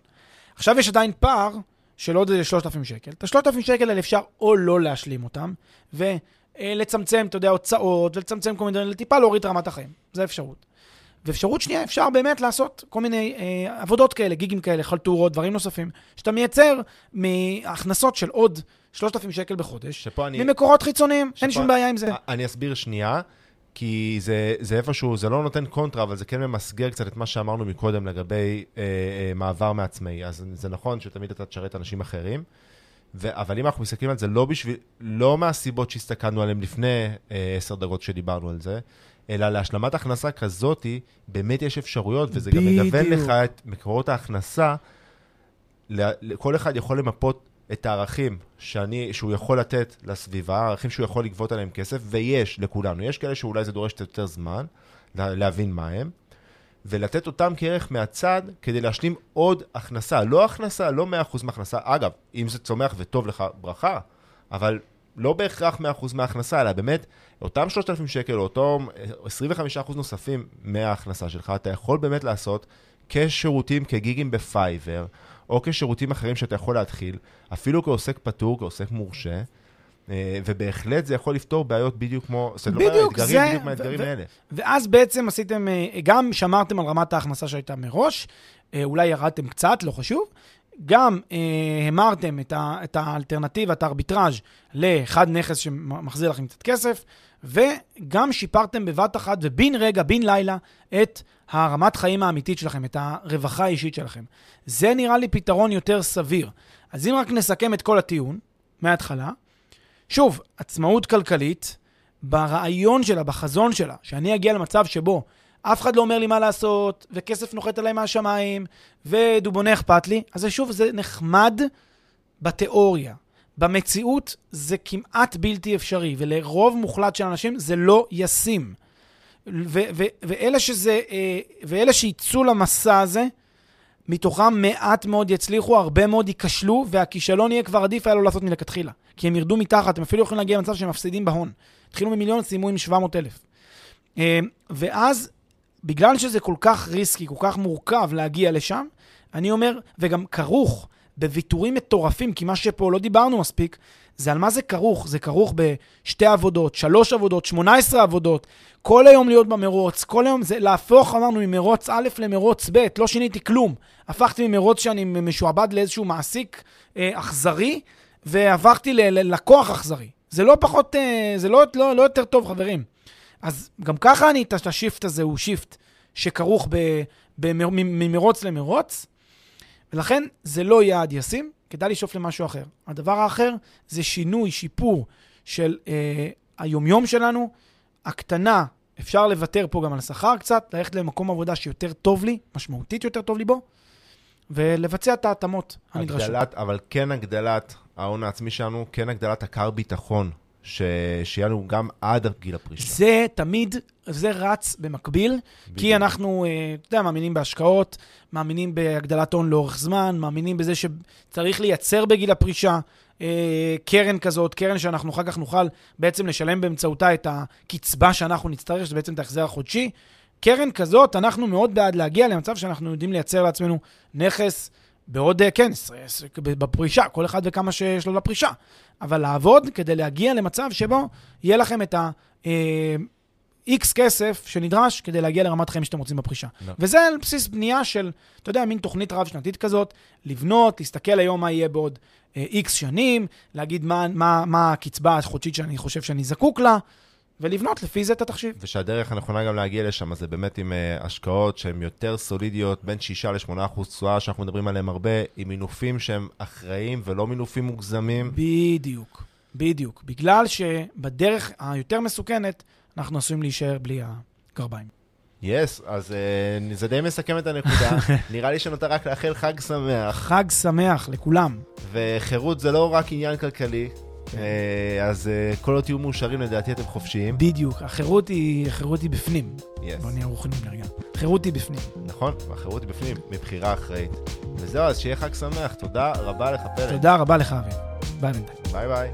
עכשיו יש עדיין פער של עוד איזה 3,000 שקל. את ה-3,000 שקל האלה אפשר או לא להשלים אותם, ולצמצם, אתה יודע, הוצאות, ולצמצם כל מיני דברים, לטיפה להוריד רמת החיים. זו אפשרות. ואפשרות שנייה, אפשר באמת לעשות כל מיני אה, עבודות כאלה, גיגים כאלה, חלטורות, דברים נוספים, שאתה מייצר מהכנסות של עוד 3,000 שקל בחודש, שפה אני... ממקורות חיצוניים, אין שפה- שום בעיה עם זה. אני אסביר שנייה, כי זה, זה איפשהו, זה לא נותן קונטרה, אבל זה כן ממסגר קצת את מה שאמרנו מקודם לגבי אה, אה, מעבר מעצמאי. אז זה נכון שתמיד אתה תשרת אנשים אחרים, ו, אבל אם אנחנו מסתכלים על זה לא בשביל, לא מהסיבות שהסתכלנו עליהן לפני אה, עשר דקות שדיברנו על זה, אלא להשלמת הכנסה כזאתי, באמת יש אפשרויות, וזה גם מגוון בדיוק. לך את מקורות ההכנסה. כל אחד יכול למפות את הערכים שאני, שהוא יכול לתת לסביבה, הערכים שהוא יכול לגבות עליהם כסף, ויש לכולנו. יש כאלה שאולי זה דורש יותר זמן לה- להבין מה הם, ולתת אותם כערך מהצד כדי להשלים עוד הכנסה. לא הכנסה, לא 100% מהכנסה. אגב, אם זה צומח וטוב לך, ברכה, אבל לא בהכרח 100% מההכנסה, אלא באמת, אותם 3,000 שקל, או אותם 25% נוספים מההכנסה שלך, אתה יכול באמת לעשות כשירותים, כגיגים בפייבר, או כשירותים אחרים שאתה יכול להתחיל, אפילו כעוסק פטור, כעוסק מורשה, אה, ובהחלט זה יכול לפתור בעיות בדיוק כמו, זה לא בעיה, בדיוק, אתגרים זה- בדיוק מהאתגרים ו- האלה. ואז בעצם עשיתם, אה, גם שמרתם על רמת ההכנסה שהייתה מראש, אה, אולי ירדתם קצת, לא חשוב, גם אה, המרתם את, ה, את האלטרנטיבה, את הארביטראז' לאחד נכס שמחזיר לכם קצת כסף, וגם שיפרתם בבת אחת ובן רגע, בן לילה, את הרמת חיים האמיתית שלכם, את הרווחה האישית שלכם. זה נראה לי פתרון יותר סביר. אז אם רק נסכם את כל הטיעון, מההתחלה, שוב, עצמאות כלכלית, ברעיון שלה, בחזון שלה, שאני אגיע למצב שבו אף אחד לא אומר לי מה לעשות, וכסף נוחת עליי מהשמיים, ודובונה אכפת לי, אז שוב, זה נחמד בתיאוריה. במציאות זה כמעט בלתי אפשרי, ולרוב מוחלט של אנשים זה לא ישים. ו- ו- ואלה שזה, אה, ואלה שיצאו למסע הזה, מתוכם מעט מאוד יצליחו, הרבה מאוד ייכשלו, והכישלון יהיה כבר עדיף היה לו לעשות מלכתחילה. כי הם ירדו מתחת, הם אפילו יכולים להגיע למצב שהם מפסידים בהון. התחילו ממיליון, סיימו עם 700 אלף. אה, ואז, בגלל שזה כל כך ריסקי, כל כך מורכב להגיע לשם, אני אומר, וגם כרוך בוויתורים מטורפים, כי מה שפה לא דיברנו מספיק, זה על מה זה כרוך. זה כרוך בשתי עבודות, שלוש עבודות, 18 עבודות, כל היום להיות במרוץ, כל היום זה להפוך, אמרנו, ממרוץ א' למרוץ ב', לא שיניתי כלום. הפכתי ממרוץ שאני משועבד לאיזשהו מעסיק אה, אכזרי, והפכתי ללקוח אכזרי. זה לא פחות, אה, זה לא, לא, לא יותר טוב, חברים. אז גם ככה אני, את ה shift הזה הוא shift שכרוך ממרוץ למרוץ, ולכן זה לא יעד ישים, כדאי לשאוף למשהו אחר. הדבר האחר זה שינוי, שיפור של אה, היומיום שלנו, הקטנה, אפשר לוותר פה גם על השכר קצת, ללכת למקום עבודה שיותר טוב לי, משמעותית יותר טוב לי בו, ולבצע את ההתאמות הנדרשות. אבל כן הגדלת ההון העצמי שלנו, כן הגדלת הקר ביטחון, ש... שיהיה לנו גם עד גיל הפרישה. זה תמיד, זה רץ במקביל, בדיוק. כי אנחנו, אה, אתה יודע, מאמינים בהשקעות, מאמינים בהגדלת הון לאורך זמן, מאמינים בזה שצריך לייצר בגיל הפרישה אה, קרן כזאת, קרן שאנחנו אחר כך נוכל בעצם לשלם באמצעותה את הקצבה שאנחנו נצטרך, שזה בעצם את ההחזר החודשי. קרן כזאת, אנחנו מאוד בעד להגיע למצב שאנחנו יודעים לייצר לעצמנו נכס בעוד, אה, כן, בפרישה, כל אחד וכמה שיש לו לפרישה. אבל לעבוד כדי להגיע למצב שבו יהיה לכם את ה... איקס אה, כסף שנדרש כדי להגיע לרמת חיים שאתם רוצים בפרישה. No. לא. וזה על בסיס בנייה של, אתה יודע, מין תוכנית רב-שנתית כזאת, לבנות, להסתכל היום מה יהיה בעוד איקס שנים, להגיד מה, מה, מה הקצבה החודשית שאני חושב שאני זקוק לה, ולבנות לפי זה את התחשיב. ושהדרך הנכונה גם להגיע לשם, זה באמת עם uh, השקעות שהן יותר סולידיות, בין 6 ל-8 אחוז תשואה, שאנחנו מדברים עליהן הרבה, עם מינופים שהם אחראיים ולא מינופים מוגזמים. בדיוק, בדיוק. בגלל שבדרך היותר מסוכנת, אנחנו עשויים להישאר בלי הגרביים. יס, yes, אז uh, זה די מסכם את הנקודה. נראה לי שנותר רק לאחל חג שמח. חג שמח לכולם. וחירות זה לא רק עניין כלכלי, אז אה, כל עוד תהיו מאושרים, לדעתי אתם חופשיים. בדיוק, החירות היא, החירות היא בפנים. Yes. בוא נהיה רוחנים לרגע. החירות היא בפנים. נכון, החירות היא בפנים, מבחירה אחראית. וזהו, אז שיהיה חג שמח. תודה רבה לך, פלג. תודה רבה לך, אביב. ביי בינתיים. ביי ביי.